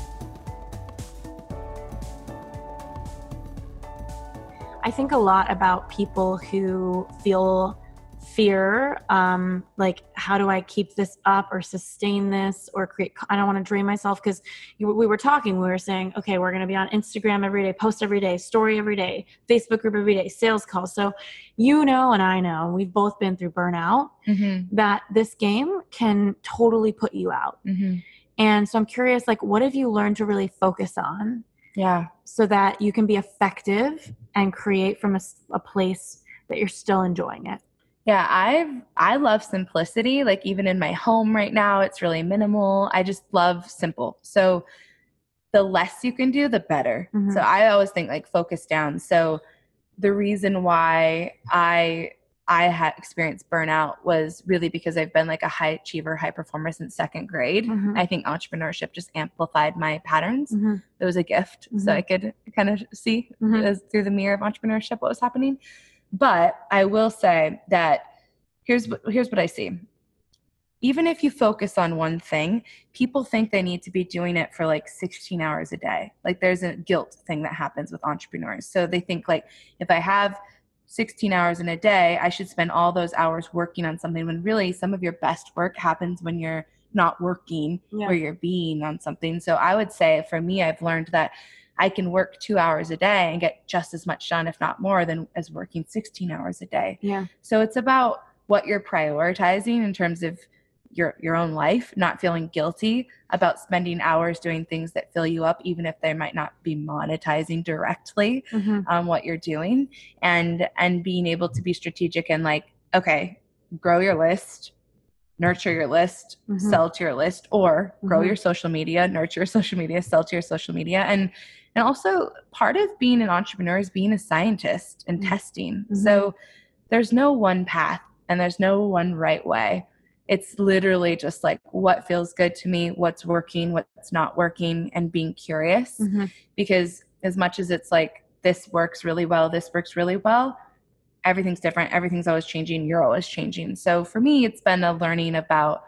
I think a lot about people who feel fear um like how do i keep this up or sustain this or create i don't want to drain myself because we were talking we were saying okay we're going to be on instagram every day post every day story every day facebook group every day sales calls so you know and i know we've both been through burnout mm-hmm. that this game can totally put you out Mm-hmm. and so i'm curious like what have you learned to really focus on yeah so that you can be effective and create from a place that you're still enjoying it. Yeah, I've I love simplicity. Like even in my home right now, it's really minimal. I just love simple. So the less you can do, the better. Mhm. So I always think like focus down. So the reason why I I had experienced burnout was really because I've been like a high achiever, high performer since second grade. Mhm. I think entrepreneurship just amplified my patterns. Mhm. It was a gift, so Mhm. I could kind of see Mhm. through the mirror of entrepreneurship what was happening. But I will say that here's what here's what I see. Even if you focus on one thing, people think they need to be doing it for like 16 hours a day. Like there's a guilt thing that happens with entrepreneurs. So they think like if I have 16 hours in a day, I should spend all those hours working on something when really some of your best work happens when you're not working Yeah. or you're being on something. So I would say for me, I've learned that I can work two hours a day and get just as much done, if not more, than as working 16 hours a day. Yeah. So it's about what you're prioritizing in terms of your your own life, not feeling guilty about spending hours doing things that fill you up, even if they might not be monetizing directly Mhm. on what you're doing, and and being able to be strategic and like, okay, grow your list, nurture your list, Mhm. sell to your list, or grow Mhm. your social media, nurture your social media, sell to your social media, and and also part of being an entrepreneur is being a scientist and Mhm. testing. Mhm. So there's no one path and there's no one right way. It's literally just like what feels good to me, what's working, what's not working, and being curious. Mm-hmm. Because as much as it's like this works really well, this works really well, everything's different. Everything's always changing. You're always changing. So for me, it's been a learning about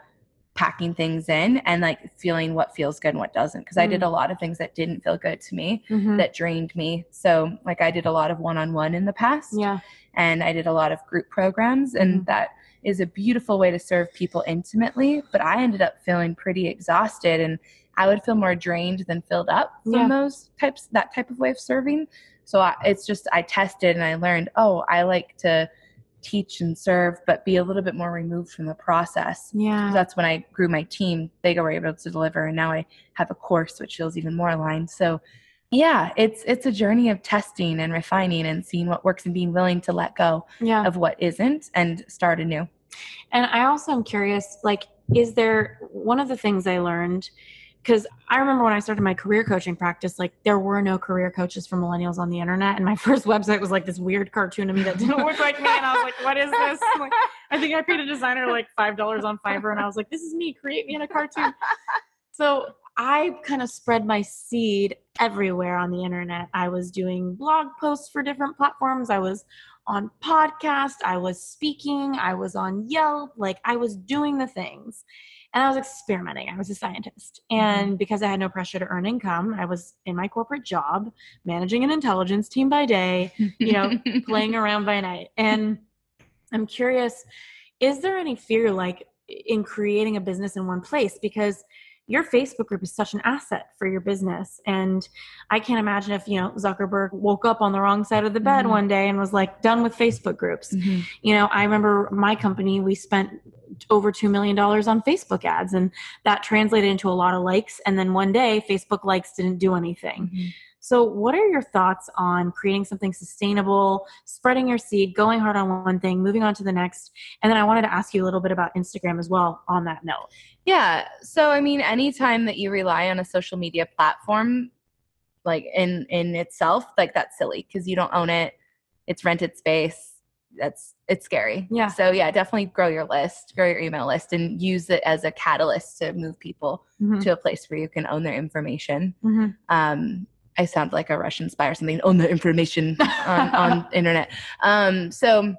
packing things in and like feeling what feels good and what doesn't. Because I did Mm. a lot of things that didn't feel good to me, Mhm. that drained me. So like I did a lot of one on one in the past Yeah. and I did a lot of group programs, and Mhm. that is a beautiful way to serve people intimately. But I ended up feeling pretty exhausted, and I would feel more drained than filled up from Yeah. those types, that type of way of serving. So I, it's just I tested and I learned, oh, I like to teach and serve, but be a little bit more removed from the process. Yeah. That's when I grew my team. They were able to deliver, and now I have a course which feels even more aligned. So, yeah, it's it's a journey of testing and refining and seeing what works and being willing to let go yeah. of what isn't and start anew. And I also am curious, like, is there one of the things I learned? Because I remember when I started my career coaching practice, like there were no career coaches for millennials on the internet, and my first website was like this weird cartoon of me that didn't look like me, and I was like, "What is this?" Like, I think I paid a designer like five dollars on Fiverr, and I was like, "This is me. Create me in a cartoon." So I kind of spread my seed everywhere on the internet. I was doing blog posts for different platforms. I was on podcast. I was speaking. I was on Yelp. Like I was doing the things. And I was experimenting. I was a scientist. Mm-hmm. And because I had no pressure to earn income, I was in my corporate job, managing an intelligence team by day, you know, playing around by night. And I'm curious, is there any fear like in creating a business in one place? Because your Facebook group is such an asset for your business. And I can't imagine if, you know, Zuckerberg woke up on the wrong side of the bed Mhm. one day and was like, done with Facebook groups. Mhm. You know, I remember my company, we spent over $2 million on Facebook ads, and that translated into a lot of likes. And then one day, Facebook likes didn't do anything. Mhm. So, what are your thoughts on creating something sustainable, spreading your seed, going hard on one thing, moving on to the next? And then I wanted to ask you a little bit about Instagram as well on that note. Yeah. So I mean, anytime that you rely on a social media platform, like in in itself, like that's silly because you don't own it. It's rented space. That's it's scary. Yeah. So yeah, definitely grow your list, grow your email list, and use it as a catalyst to move people Mhm. to a place where you can own their information. Mhm. Um, I sound like a Russian spy or something. Own the information on, on internet. Um, so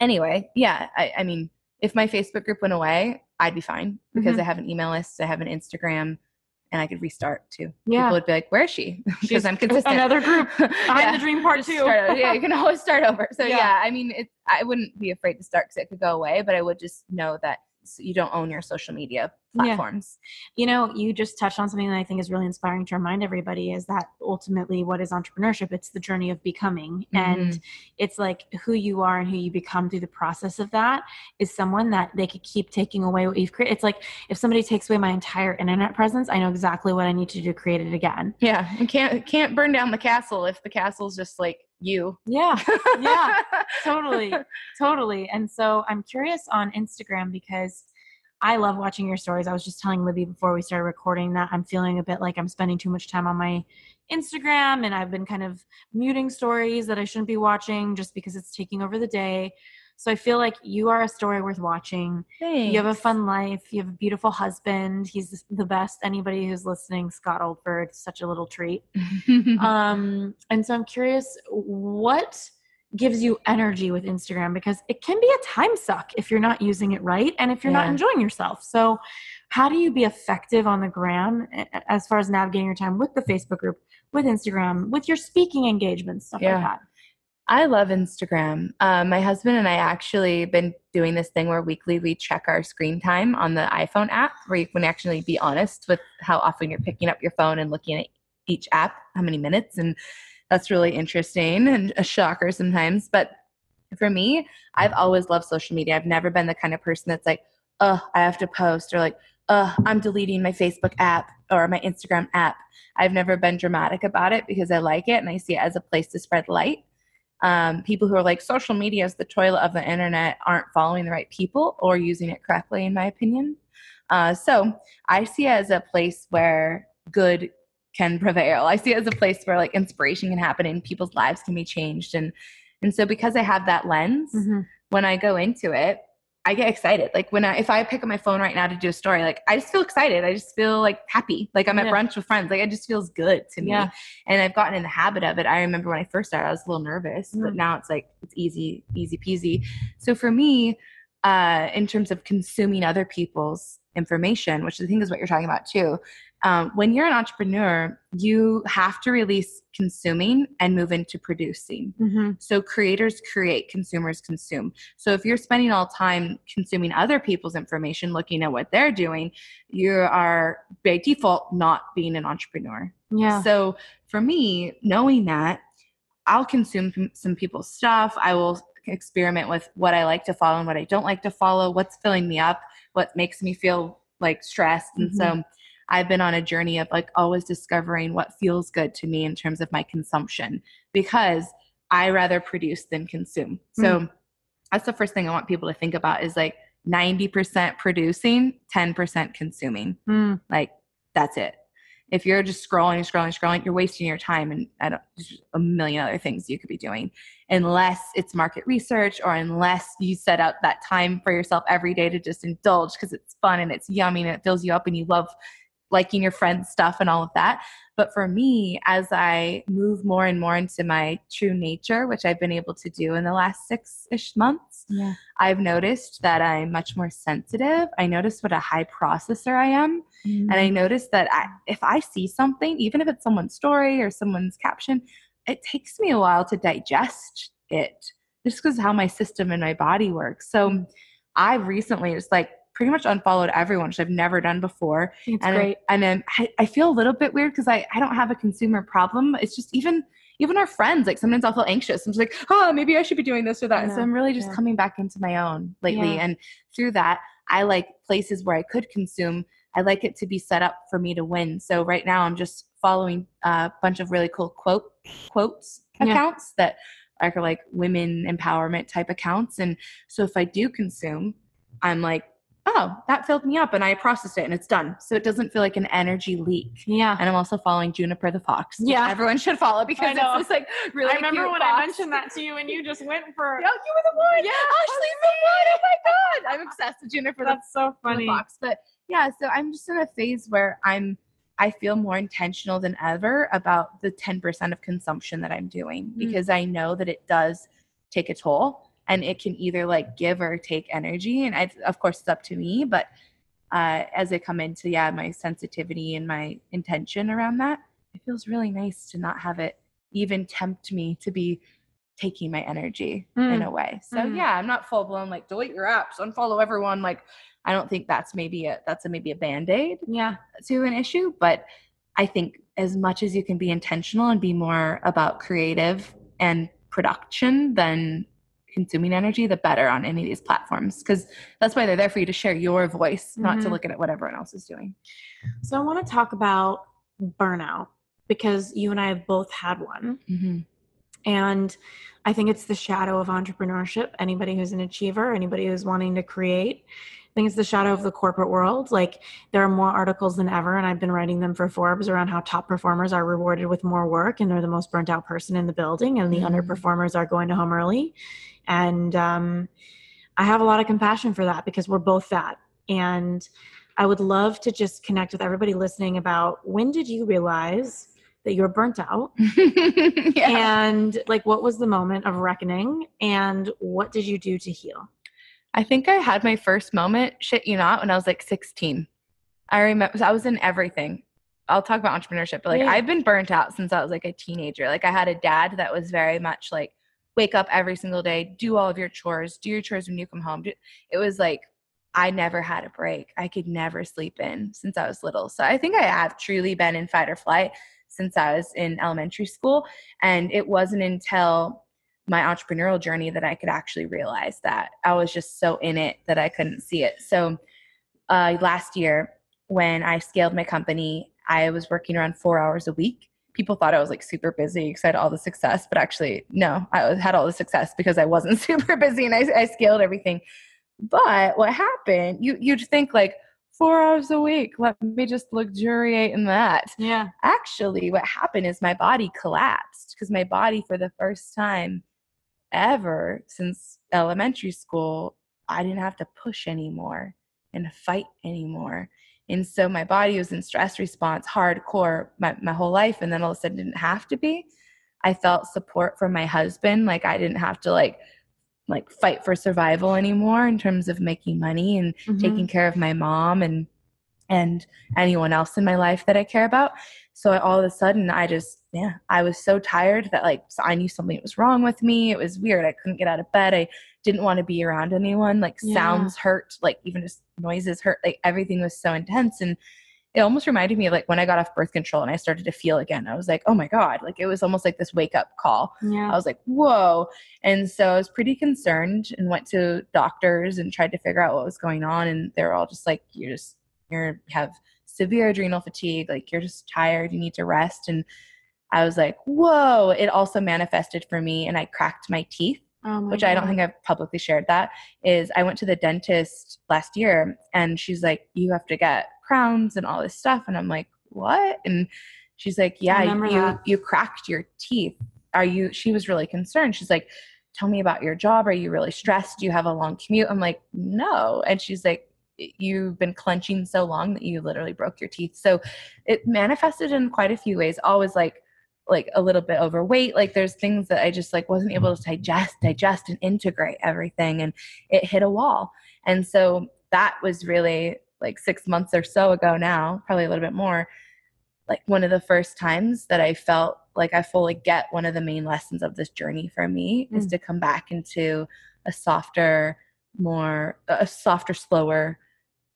anyway, yeah, I, I mean, if my Facebook group went away, I'd be fine because Mhm. I have an email list, I have an Instagram, and I could restart too. Yeah. People would be like, "Where is she?" because I'm consistent. Another group. I'm Yeah. the dream part too. Yeah, you can always start over. So Yeah. yeah, I mean, it, I wouldn't be afraid to start because it could go away, but I would just know that you don't own your social media Yeah. platforms. you know you just touched on something that i think is really inspiring to remind everybody is that ultimately what is entrepreneurship it's the journey of becoming and mm-hmm. it's like who you are and who you become through the process of that is someone that they could keep taking away what you've created it's like if somebody takes away my entire internet presence i know exactly what i need to do to create it again Yeah, you can't can't burn down the castle if the castle's just like you. yeah Yeah. totally totally and so i'm curious on instagram because i love watching your stories. I was just telling libby before we started recording that i'm feeling a bit like i'm spending too much time on my instagram and i've been kind of muting stories that i shouldn't be watching just because it's taking over the day. So i feel like you are a story worth watching. You have a fun life. You have a beautiful husband. He's the best. Anybody who's listening scott oldford such a little treat. Um, and so I'm curious what gives you energy with Instagram because it can be a time suck if you're not using it right and if you're not enjoying yourself. So, how do you be effective on the gram as far as navigating your time with the Facebook group, with Instagram, with your speaking engagements, stuff Yeah. like that? I love Instagram. Um, my husband and I actually been doing this thing where weekly we check our screen time on the iPhone app, where you can actually be honest with how often you're picking up your phone and looking at each app, how many minutes, and that's really interesting and a shocker sometimes. But for me, I've always loved social media. I've never been the kind of person that's like, "Oh, I have to post," or like, "Oh, I'm deleting my Facebook app or my Instagram app." I've never been dramatic about it because I like it and I see it as a place to spread light um, people who are like social media is the toilet of the internet aren't following the right people or using it correctly in my opinion uh, so i see it as a place where good can prevail i see it as a place where like inspiration can happen and people's lives can be changed and and so because i have that lens Mhm. when I go into it, I get excited. Like when I if I pick up my phone right now to do a story, like I just feel excited. I just feel like happy. Like I'm at Yeah. brunch with friends. Like it just feels good to me. Yeah. And I've gotten in the habit of it. I remember when I first started, I was a little nervous, but Mhm. now it's like it's easy, easy peasy. So for me, uh, in terms of consuming other people's information, which I think is what you're talking about too, um, when you're an entrepreneur, you have to release consuming and move into producing. Mm-hmm. So creators create, consumers consume. So if you're spending all time consuming other people's information, looking at what they're doing, you are by default not being an entrepreneur. Yeah. So for me, knowing that, I'll consume some- some people's stuff. I will experiment with what I like to follow and what I don't like to follow, what's filling me up, what makes me feel like stressed. And so I've been on a journey of like always discovering what feels good to me in terms of my consumption because I rather produce than consume. So that's the first thing I want people to think about is like 90% producing, 10% consuming Mm. like that's it if you're just scrolling scrolling scrolling you're wasting your time and I don't, a million other things you could be doing unless it's market research or unless you set out that time for yourself every day to just indulge because it's fun and it's yummy and it fills you up and you love liking your friends stuff and all of that but for me as i move more and more into my true nature which i've been able to do in the last six-ish months Yeah. I've noticed that I'm much more sensitive. I notice what a high processor I am. And I mm-hmm. notice that I, if I see something, even if it's someone's story or someone's caption, it takes me a while to digest it just because how my system and my body works. So mm. I've recently just like pretty much unfollowed everyone, which I've never done before. it's and great. and then I, I feel a little bit weird because I, I don't have a consumer problem. It's just even even our friends, like sometimes I'll feel anxious. I'm just like, oh, maybe I should be doing this or that. I So. I'm really just Yeah. coming back into my own lately. Yeah. And through that, I like places where I could consume. I like it to be set up for me to win. So right now I'm just following a bunch of really cool quote quotes Yeah. accounts that are like women empowerment type accounts. And so if I do consume, I'm like, oh, that filled me up and I processed it and it's done. So it doesn't feel like an energy leak. Yeah. And I'm also following Juniper the Fox. Yeah. Everyone should follow because it's this like really I remember when fox. I mentioned that to you and you just went for Yeah, you were the one. Yeah, Ashley's the one. Oh my god. I'm obsessed with Juniper the, That's so the funny. Fox. But yeah, so I'm just in a phase where I'm I feel more intentional than ever about the 10% of consumption that I'm doing Mm. because I know that it does take a toll and it can either like give or take energy. And I, of course, it's up to me. But uh, as I come into, yeah, my sensitivity and my intention around that, it feels really nice to not have it even tempt me to be taking my energy in Mm. a way. So Mm. yeah, I'm not full blown like delete your apps, unfollow everyone. Like I don't think that's maybe a that's a maybe a band-aid Yeah. to an issue, but I think as much as you can be intentional and be more about creative and production than consuming energy, the better on any of these platforms. Because that's why they're there for you to share your voice, not to Mhm. look at what everyone else is doing. So I want to talk about burnout because you and I have both had one. Mm-hmm. And I think it's the shadow of entrepreneurship. Anybody who's an achiever, anybody who's wanting to create, think it's the shadow of the corporate world. Like there are more articles than ever, and I've been writing them for Forbes around how top performers are rewarded with more work and they're the most burnt out person in the building, and the Mhm. underperformers are going to home early. And um, I have a lot of compassion for that because we're both that. And I would love to just connect with everybody listening about when did you realize that you're burnt out? yeah. and like what was the moment of reckoning and what did you do to heal I think I had my first moment, shit you not, when I was like 16. I remember I was in everything. I'll talk about entrepreneurship, but like Yeah. I've been burnt out since I was like a teenager. Like I had a dad that was very much like wake up every single day, do all of your chores, do your chores when you come home. It was like I never had a break. I could never sleep in since I was little. So I think I have truly been in fight or flight since I was in elementary school. And it wasn't until my entrepreneurial journey that I could actually realize that I was just so in it that I couldn't see it. So uh, last year, when I scaled my company, I was working around four hours a week. People thought I was like super busy because I had all the success, but actually, no, I had all the success because I wasn't super busy and I, I scaled everything. But what happened? You you'd think like four hours a week. Let me just luxuriate in that yeah actually what happened is my body collapsed because my body for the first time ever since elementary school, I didn't have to push anymore and fight anymore. And so my body was in stress response hardcore my, my whole life. And then all of a sudden didn't have to be. I felt support from my husband. Like I didn't have to like like fight for survival anymore in terms of making money and Mhm. taking care of my mom and and anyone else in my life that I care about. So all of a sudden I just yeah, I was so tired that like so I knew something was wrong with me. It was weird. I couldn't get out of bed. I didn't want to be around anyone. Like Yeah. sounds hurt, like even just noises hurt. Like everything was so intense and it almost reminded me of like when I got off birth control and I started to feel again. I was like, oh my God. Like it was almost like this wake up call. Yeah. I was like, whoa. And so I was pretty concerned and went to doctors and tried to figure out what was going on. And they were all just like, you're just, you have severe adrenal fatigue. Like you're just tired. You need to rest. And I was like, whoa. It also manifested for me and I cracked my teeth Oh my which I don't think I've publicly shared that, is I went to the dentist last year and she's like, You have to get crowns and all this stuff. And I'm like, What? And she's like, Yeah, you that. you cracked your teeth. Are you she was really concerned. She's like, Tell me about your job. Are you really stressed? Do you have a long commute? I'm like, No. And she's like, You've been clenching so long that you literally broke your teeth. So it manifested in quite a few ways. Always like like a little bit overweight like there's things that i just like wasn't able to digest digest and integrate everything and it hit a wall and so that was really like six months or so ago now probably a little bit more like one of the first times that i felt like i fully get one of the main lessons of this journey for me is Mm. to come back into a softer more a softer slower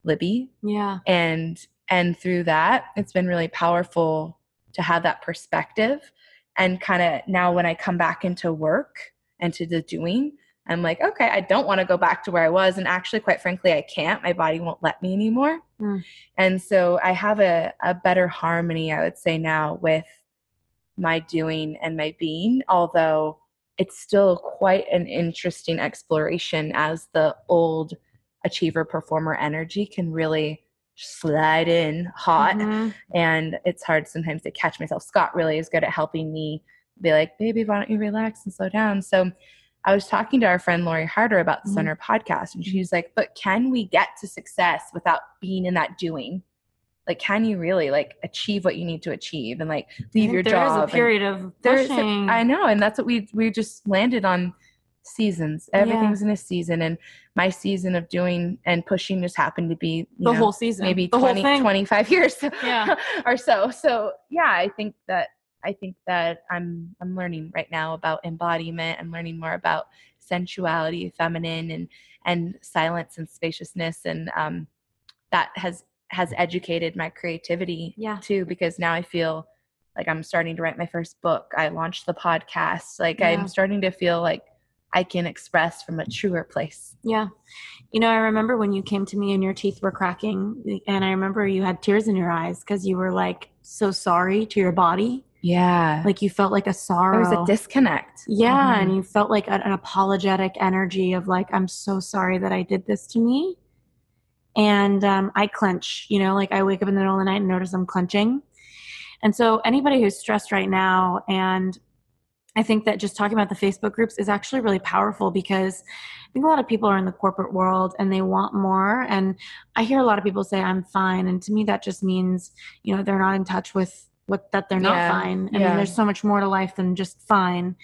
libby Yeah. and and through that it's been really powerful to have that perspective and kind of now when i come back into work and to the doing i'm like okay i don't want to go back to where i was and actually quite frankly i can't my body won't let me anymore Mm. and so i have a, a better harmony i would say now with my doing and my being although it's still quite an interesting exploration as the old achiever performer energy can really slide in hot Mhm. and it's hard sometimes to catch myself scott really is good at helping me be like baby why don't you relax and slow down so i was talking to our friend lori harder about this on Mhm. her podcast and she's like but can we get to success without being in that doing like can you really like achieve what you need to achieve and like leave your there job is a period of pushing. I know, and that's what we we just landed on seasons. Yeah. Everything's in a season, and my season of doing and pushing just happened to be the know, whole season. maybe the 20, whole thing. 25 years Yeah. or so. So yeah, I think that I think that I'm I'm learning right now about embodiment. I'm learning more about sensuality, feminine, and and silence and spaciousness, and um, that has has educated my creativity Yeah. too because now I feel like I'm starting to write my first book. I launched the podcast. Like Yeah. I'm starting to feel like I can express from a truer place. Yeah. You know, I remember when you came to me and your teeth were cracking, and I remember you had tears in your eyes because you were like so sorry to your body. Yeah. Like you felt like a sorrow. there was a disconnect. Yeah, Mhm. and you felt like an, an apologetic energy of like, I'm so sorry that I did this to me. And um, I clench, you know, like I wake up in the middle of the night and notice I'm clenching. And so, anybody who's stressed right now, and I think that just talking about the Facebook groups is actually really powerful because I think a lot of people are in the corporate world and they want more. And I hear a lot of people say, I'm fine. And to me, that just means, you know, they're not in touch with what that they're not Yeah, fine. I yeah. mean, there's so much more to life than just fine.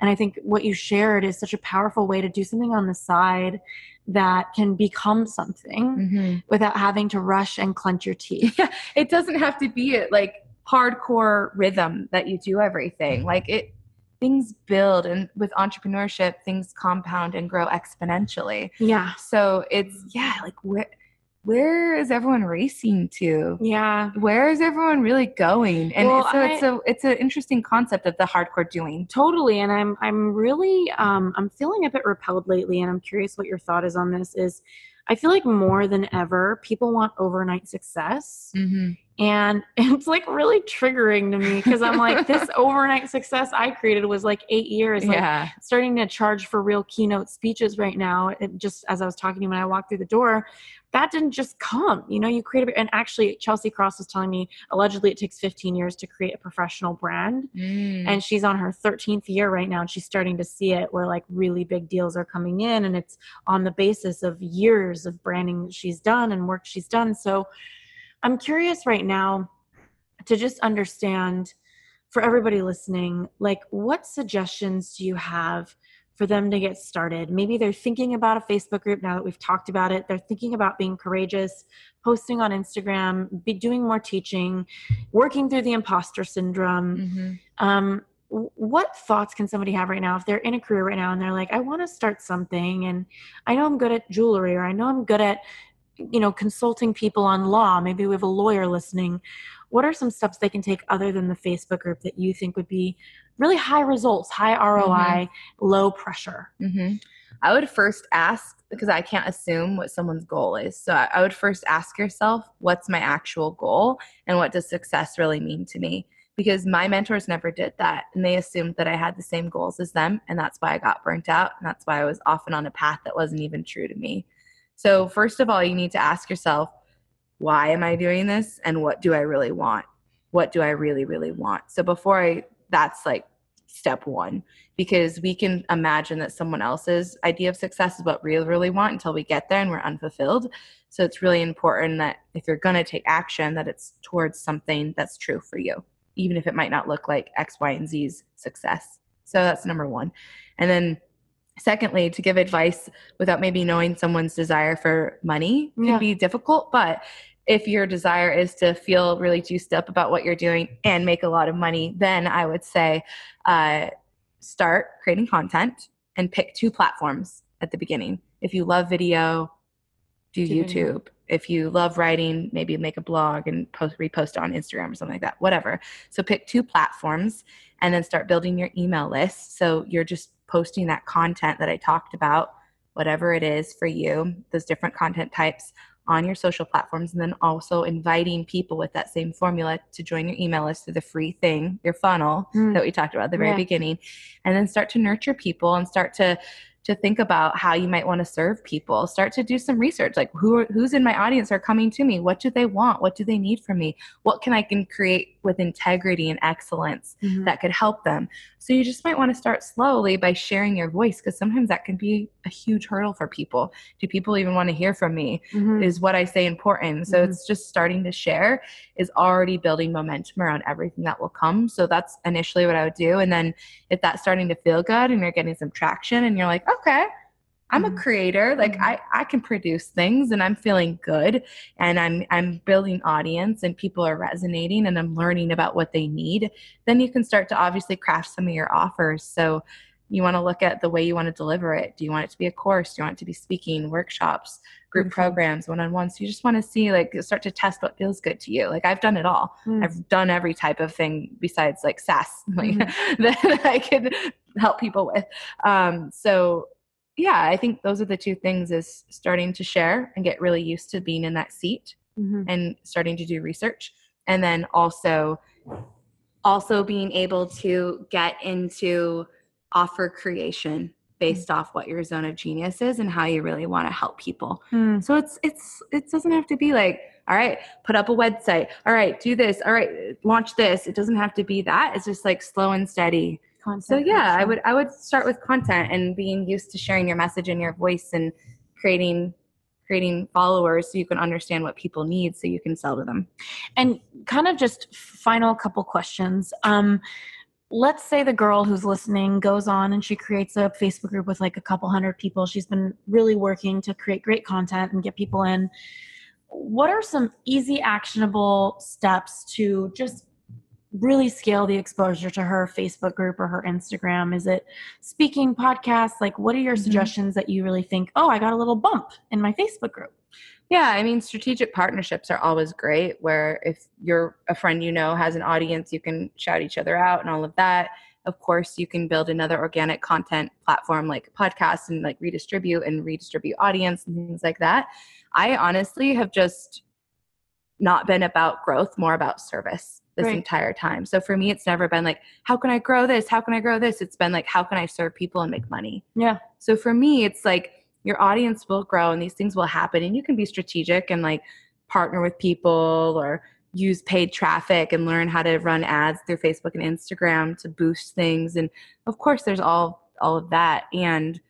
And I think what you shared is such a powerful way to do something on the side that can become something Mhm. without having to rush and clench your teeth. Yeah, it doesn't have to be a, like hardcore rhythm that you do everything. Like it things build and with entrepreneurship things compound and grow exponentially. Yeah. So it's yeah, like where where is everyone racing to? Yeah. Where is everyone really going? And Well, so it's a it's an interesting concept of the hardcore doing. Totally. And I'm I'm really um I'm feeling a bit repelled lately and I'm curious what your thought is on this is I feel like more than ever people want overnight success Mm-hmm. And it's like really triggering to me because I'm like, this overnight success I created was like eight years. Like yeah. starting to charge for real keynote speeches right now. It just as I was talking to you when I walked through the door, that didn't just come. You know, you create a, and actually Chelsea Cross was telling me allegedly it takes 15 years to create a professional brand. Mm. And she's on her 13th year right now and she's starting to see it where like really big deals are coming in and it's on the basis of years of branding she's done and work she's done. So I'm curious right now to just understand for everybody listening, like what suggestions do you have for them to get started? Maybe they're thinking about a Facebook group now that we've talked about it. They're thinking about being courageous, posting on Instagram, be doing more teaching, working through the imposter syndrome. Mhm. Um, what thoughts can somebody have right now if they're in a career right now and they're like, I want to start something and I know I'm good at jewelry or I know I'm good at you know consulting people on law maybe we have a lawyer listening what are some steps they can take other than the facebook group that you think would be really high results high roi low pressure hmm I would first ask because I can't assume what someone's goal is. So I, I would first ask yourself, what's my actual goal and what does success really mean to me? Because my mentors never did that and they assumed that I had the same goals as them. And that's why I got burnt out. And that's why I was often on a path that wasn't even true to me. So, first of all, you need to ask yourself, why am I doing this? And what do I really want? What do I really, really want? So, before I, that's like step one because we can imagine that someone else's idea of success is what we really want until we get there and we're unfulfilled. So it's really important that if you're going to take action that it's towards something that's true for you, even if it might not look like X, Y, and Z's success. So that's number 1. And then secondly, to give advice without maybe knowing someone's desire for money can Yeah. be difficult, but if your desire is to feel really juiced up about what you're doing and make a lot of money, then I would say uh, start creating content and pick two platforms at the beginning. If you love video, do. YouTube. If you love writing, maybe make a blog and post repost on Instagram or something like that. Whatever. So pick two platforms and then start building your email list. So you're just posting that content that I talked about, whatever it is for you, those different content types on your social platforms, and then also inviting people with that same formula to join your email list through the free thing, your funnel Mm. that we talked about at the very Yeah. beginning, and then start to nurture people and start to to think about how you might want to serve people. Start to do some research, like who are, who's in my audience are coming to me. What do they want? What do they need from me? What can I can create with integrity and excellence Mhm. that could help them? So you just might want to start slowly by sharing your voice because sometimes that can be a huge hurdle for people. Do people even want to hear from me? Mhm. Is what I say important? So Mhm. it's just starting to share is already building momentum around everything that will come. So that's initially what I would do. And then if that's starting to feel good and you're getting some traction and you're like, okay, I'm a creator. Like Mhm. I, I can produce things and I'm feeling good and I'm I'm building audience and people are resonating and I'm learning about what they need, then you can start to obviously craft some of your offers. So you want to look at the way you want to deliver it. Do you want it to be a course? Do you want it to be speaking, workshops, group Beautiful. programs, one-on-ones? You just want to see like start to test what feels good to you. Like I've done it all. Mm. I've done every type of thing besides like SaaS like, Mhm. that I could help people with. Um, so yeah, I think those are the two things is starting to share and get really used to being in that seat Mhm. and starting to do research. And then also also being able to get into offer creation based off what your zone of genius is and how you really want to help people. Mm. So it's it's it doesn't have to be like, all right, put up a website. All right, do this. All right, launch this. It doesn't have to be that. It's just like slow and steady. Content So yeah, I would I would start with content and being used to sharing your message and your voice and creating creating followers so you can understand what people need so you can sell to them. And kind of just final couple questions. Um, let's say the girl who's listening goes on and she creates a Facebook group with like a couple hundred people. She's been really working to create great content and get people in. What are some easy, actionable steps to just really scale the exposure to her Facebook group or her Instagram? Is it speaking, podcasts? Like, what are your Mhm. suggestions that you really think, oh, I got a little bump in my Facebook group? Yeah, I mean, strategic partnerships are always great where if you're a friend you know has an audience, you can shout each other out and all of that. Of course, you can build another organic content platform like podcasts and like redistribute and redistribute audience and things like that. I honestly have just not been about growth, more about service this Right. entire time. So for me, it's never been like, how can I grow this? How can I grow this? It's been like, how can I serve people and make money? Yeah. So for me, it's like your audience will grow and these things will happen, and you can be strategic and like partner with people or use paid traffic and learn how to run ads through Facebook and Instagram to boost things. And of course, there's all all of that. And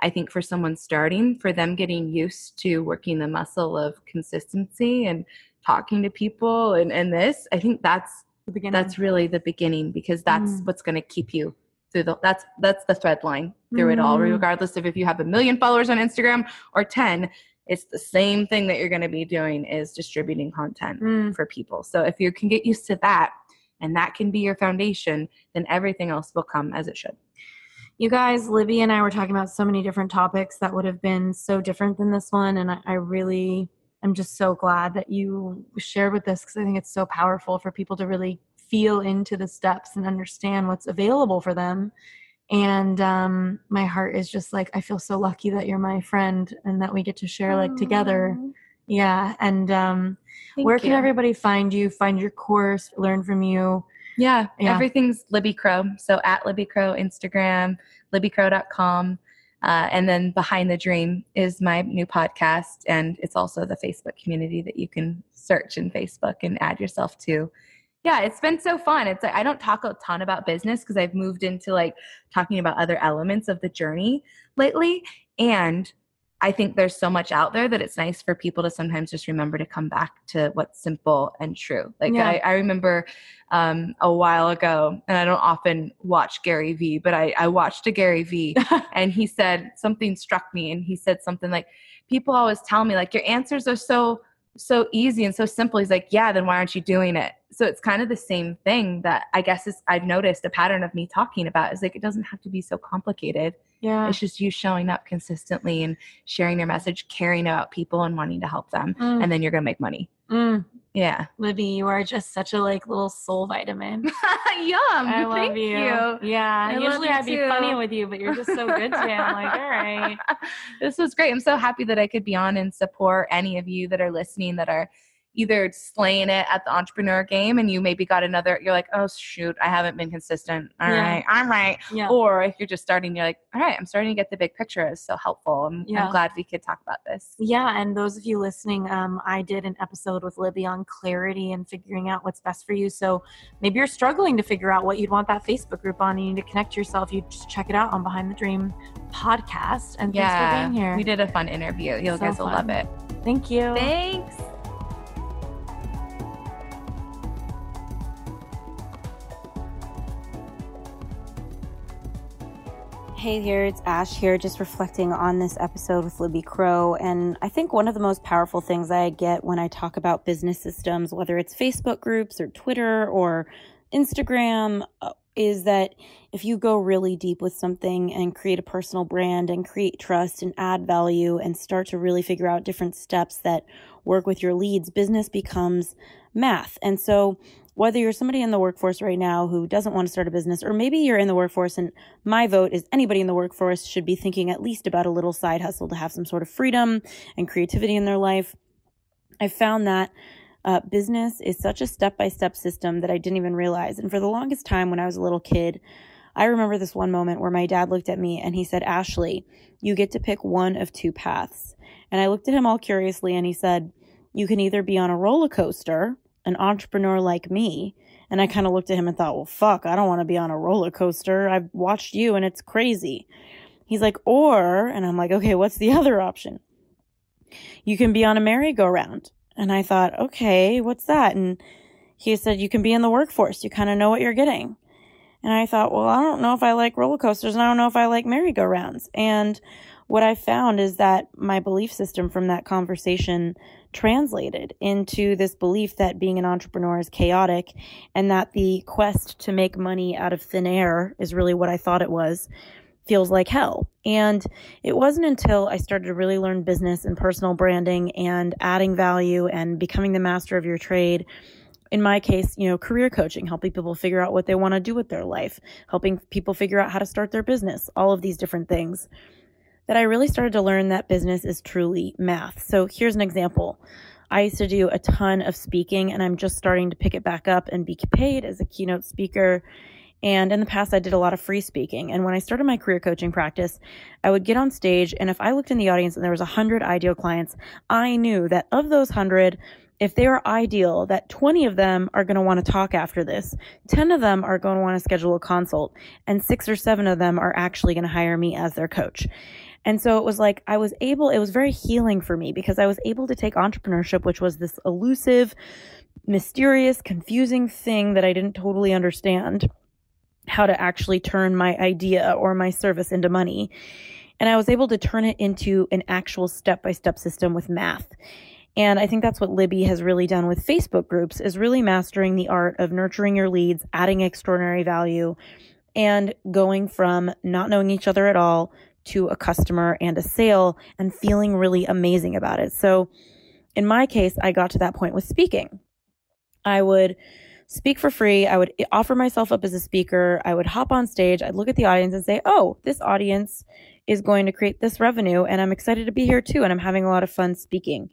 I think for someone starting, for them getting used to working the muscle of consistency and talking to people and, and this, I think that's The beginning. that's really the beginning because that's Mm. what's going to keep you through the that's that's the thread line through it all Mm. regardless of if you have a million followers on instagram or 10 it's the same thing that you're going to be doing is distributing content Mm. for people so if you can get used to that and that can be your foundation then everything else will come as it should You guys, Libby and I were talking about so many different topics that would have been so different than this one. And I, I really am just so glad that you shared with us because I think it's so powerful for people to really feel into the steps and understand what's available for them. And um, my heart is just like, I feel so lucky that you're my friend and that we get to share like together. Yeah. And um, where can you. everybody find you, find your course, learn from you? Yeah, Yeah. everything's Libby Crow. So at Libby Crow, Instagram, libbycrow.com. Uh, and then Behind the Dream is my new podcast. And it's also the Facebook community that you can search in Facebook and add yourself to. Yeah, it's been so fun. It's like I don't talk a ton about business because I've moved into like talking about other elements of the journey lately. And I think there's so much out there that it's nice for people to sometimes just remember to come back to what's simple and true. Like Yeah. I, I remember um, a while ago, and I don't often watch Gary Vee, but I, I watched a Gary Vee and he said something struck me and he said something like people always tell me like your answers are so so easy and so simple. He's like yeah then why aren't you doing it? So it's kind of the same thing that i guess is i've noticed a pattern of me talking about is like it doesn't have to be so complicated. Yeah. it's just you showing up consistently and sharing your message caring about people and wanting to help them Mm, and then you're gonna make money mm. yeah Libby, you are just such a like little soul vitamin. yum I love thank you. Yeah. I usually I'd be too. funny with you, but you're just so good today. I'm like, all right. this was great. I'm so happy that I could be on and support any of you that are listening that are either slaying it at the entrepreneur game and you maybe got another you're like oh shoot i haven't been consistent All Yeah. right, i'm right Yeah. or if you're just starting you're like all right i'm starting to get the big picture it's so helpful i'm, Yeah. I'm glad we could talk about this Yeah, and those of you listening, um, I did an episode with Libby on clarity and figuring out what's best for you. So maybe you're struggling to figure out what you'd want that Facebook group on. You need to connect yourself. You just check it out on Behind the Dream podcast. And thanks for being here. we did a fun interview you So guys will love it Thank you. thanks Hey there, it's Ash here, just reflecting on this episode with Libby Crow. And I think one of the most powerful things I get when I talk about business systems, whether it's Facebook groups or Twitter or Instagram, uh, is that if you go really deep with something and create a personal brand and create trust and add value and start to really figure out different steps that work with your leads, business becomes math. And so, whether you're somebody in the workforce right now who doesn't want to start a business, or maybe you're in the workforce and my vote is anybody in the workforce should be thinking at least about a little side hustle to have some sort of freedom and creativity in their life. I found that uh, business is such a step by step system that I didn't even realize. And for the longest time, when I was a little kid, I remember this one moment where my dad looked at me and he said, Ashley, you get to pick one of two paths. And I looked at him all curiously and he said, You can either be on a roller coaster, an entrepreneur like me. And I kind of looked at him and thought, Well, fuck, I don't want to be on a roller coaster. I've watched you and it's crazy. He's like, Or, and I'm like, Okay, what's the other option? You can be on a merry-go-round. And I thought, okay, what's that? And he said, you can be in the workforce. You kind of know what you're getting. And I thought, well, I don't know if I like roller coasters and I don't know if I like merry-go-rounds. And what I found is that my belief system from that conversation translated into this belief that being an entrepreneur is chaotic and that the quest to make money out of thin air is really what I thought it was feels like hell. And it wasn't until I started to really learn business and personal branding and adding value and becoming the master of your trade. In my case, you know, career coaching, helping people figure out what they want to do with their life, helping people figure out how to start their business, all of these different things. That I really started to learn that business is truly math. So here's an example. I used to do a ton of speaking and I'm just starting to pick it back up and be paid as a keynote speaker. And in the past, I did a lot of free speaking. And when I started my career coaching practice, I would get on stage. And if I looked in the audience and there was 100 ideal clients, I knew that of those 100, if they are ideal, that 20 of them are going to want to talk after this, 10 of them are going to want to schedule a consult, and six or seven of them are actually going to hire me as their coach. And so it was like I was able, it was very healing for me because I was able to take entrepreneurship, which was this elusive, mysterious, confusing thing that I didn't totally understand how to actually turn my idea or my service into money. And I was able to turn it into an actual step by step system with math. And I think that's what Libby has really done with Facebook groups is really mastering the art of nurturing your leads, adding extraordinary value, and going from not knowing each other at all to a customer and a sale and feeling really amazing about it. So in my case, I got to that point with speaking. I would speak for free. I would offer myself up as a speaker. I would hop on stage. I'd look at the audience and say, Oh, this audience is going to create this revenue and I'm excited to be here too. And I'm having a lot of fun speaking.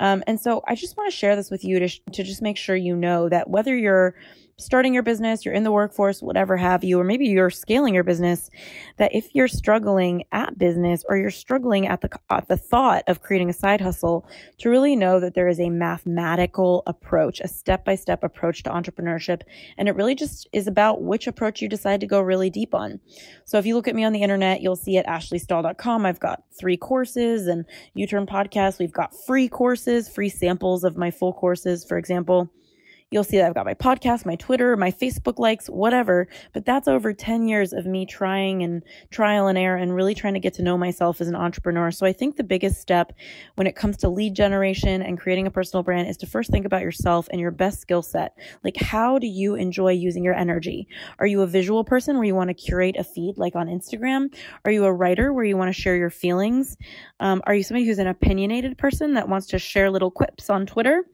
Um, and so I just want to share this with you to, sh- to just make sure you know that whether you're starting your business, you're in the workforce, whatever have you, or maybe you're scaling your business, that if you're struggling at business or you're struggling at the at the thought of creating a side hustle, to really know that there is a mathematical approach, a step-by-step approach to entrepreneurship, and it really just is about which approach you decide to go really deep on. So if you look at me on the internet, you'll see at ashleystahl.com, I've got three courses and You Turn podcast, we've got free courses, free samples of my full courses, for example. You'll see that I've got my podcast, my Twitter, my Facebook likes, whatever. But that's over 10 years of me trying and trial and error and really trying to get to know myself as an entrepreneur. So I think the biggest step when it comes to lead generation and creating a personal brand is to first think about yourself and your best skill set. Like, how do you enjoy using your energy? Are you a visual person where you want to curate a feed like on Instagram? Are you a writer where you want to share your feelings? Um, are you somebody who's an opinionated person that wants to share little quips on Twitter?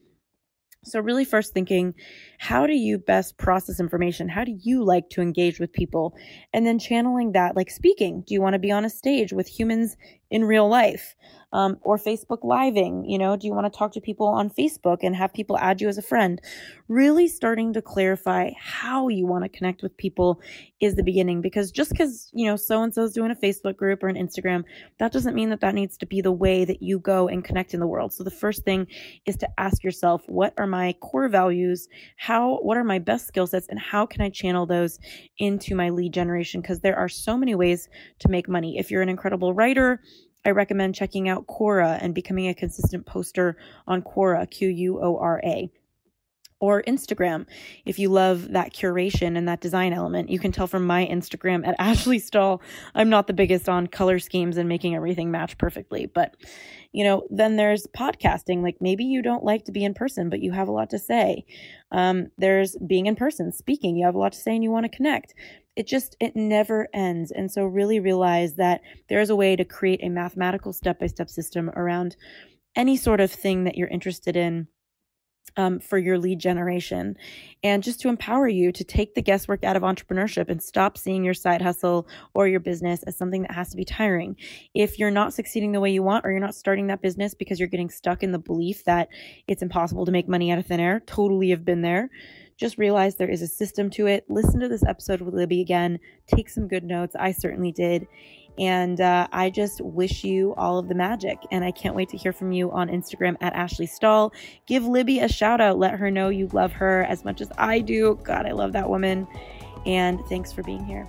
So, really, first thinking, how do you best process information? How do you like to engage with people? And then channeling that, like speaking. Do you want to be on a stage with humans in real life? um, or Facebook living. You know, do you want to talk to people on Facebook and have people add you as a friend? Really starting to clarify how you want to connect with people is the beginning because just because, you know, so and so is doing a Facebook group or an Instagram, that doesn't mean that that needs to be the way that you go and connect in the world. So the first thing is to ask yourself, what are my core values? How, what are my best skill sets and how can I channel those into my lead generation? Because there are so many ways to make money. If you're an incredible writer, I recommend checking out Quora and becoming a consistent poster on Quora, Q U O R A. Or Instagram, if you love that curation and that design element. You can tell from my Instagram at Ashley Stahl, I'm not the biggest on color schemes and making everything match perfectly. But, you know, then there's podcasting. Like maybe you don't like to be in person, but you have a lot to say. Um, there's being in person, speaking. You have a lot to say and you want to connect it just it never ends and so really realize that there is a way to create a mathematical step-by-step system around any sort of thing that you're interested in um, for your lead generation and just to empower you to take the guesswork out of entrepreneurship and stop seeing your side hustle or your business as something that has to be tiring. If you're not succeeding the way you want or you're not starting that business because you're getting stuck in the belief that it's impossible to make money out of thin air, totally have been there just realize there is a system to it. Listen to this episode with Libby again. Take some good notes. I certainly did. And uh, I just wish you all of the magic. And I can't wait to hear from you on Instagram at Ashley Stahl. Give Libby a shout out. Let her know you love her as much as I do. God, I love that woman. And thanks for being here.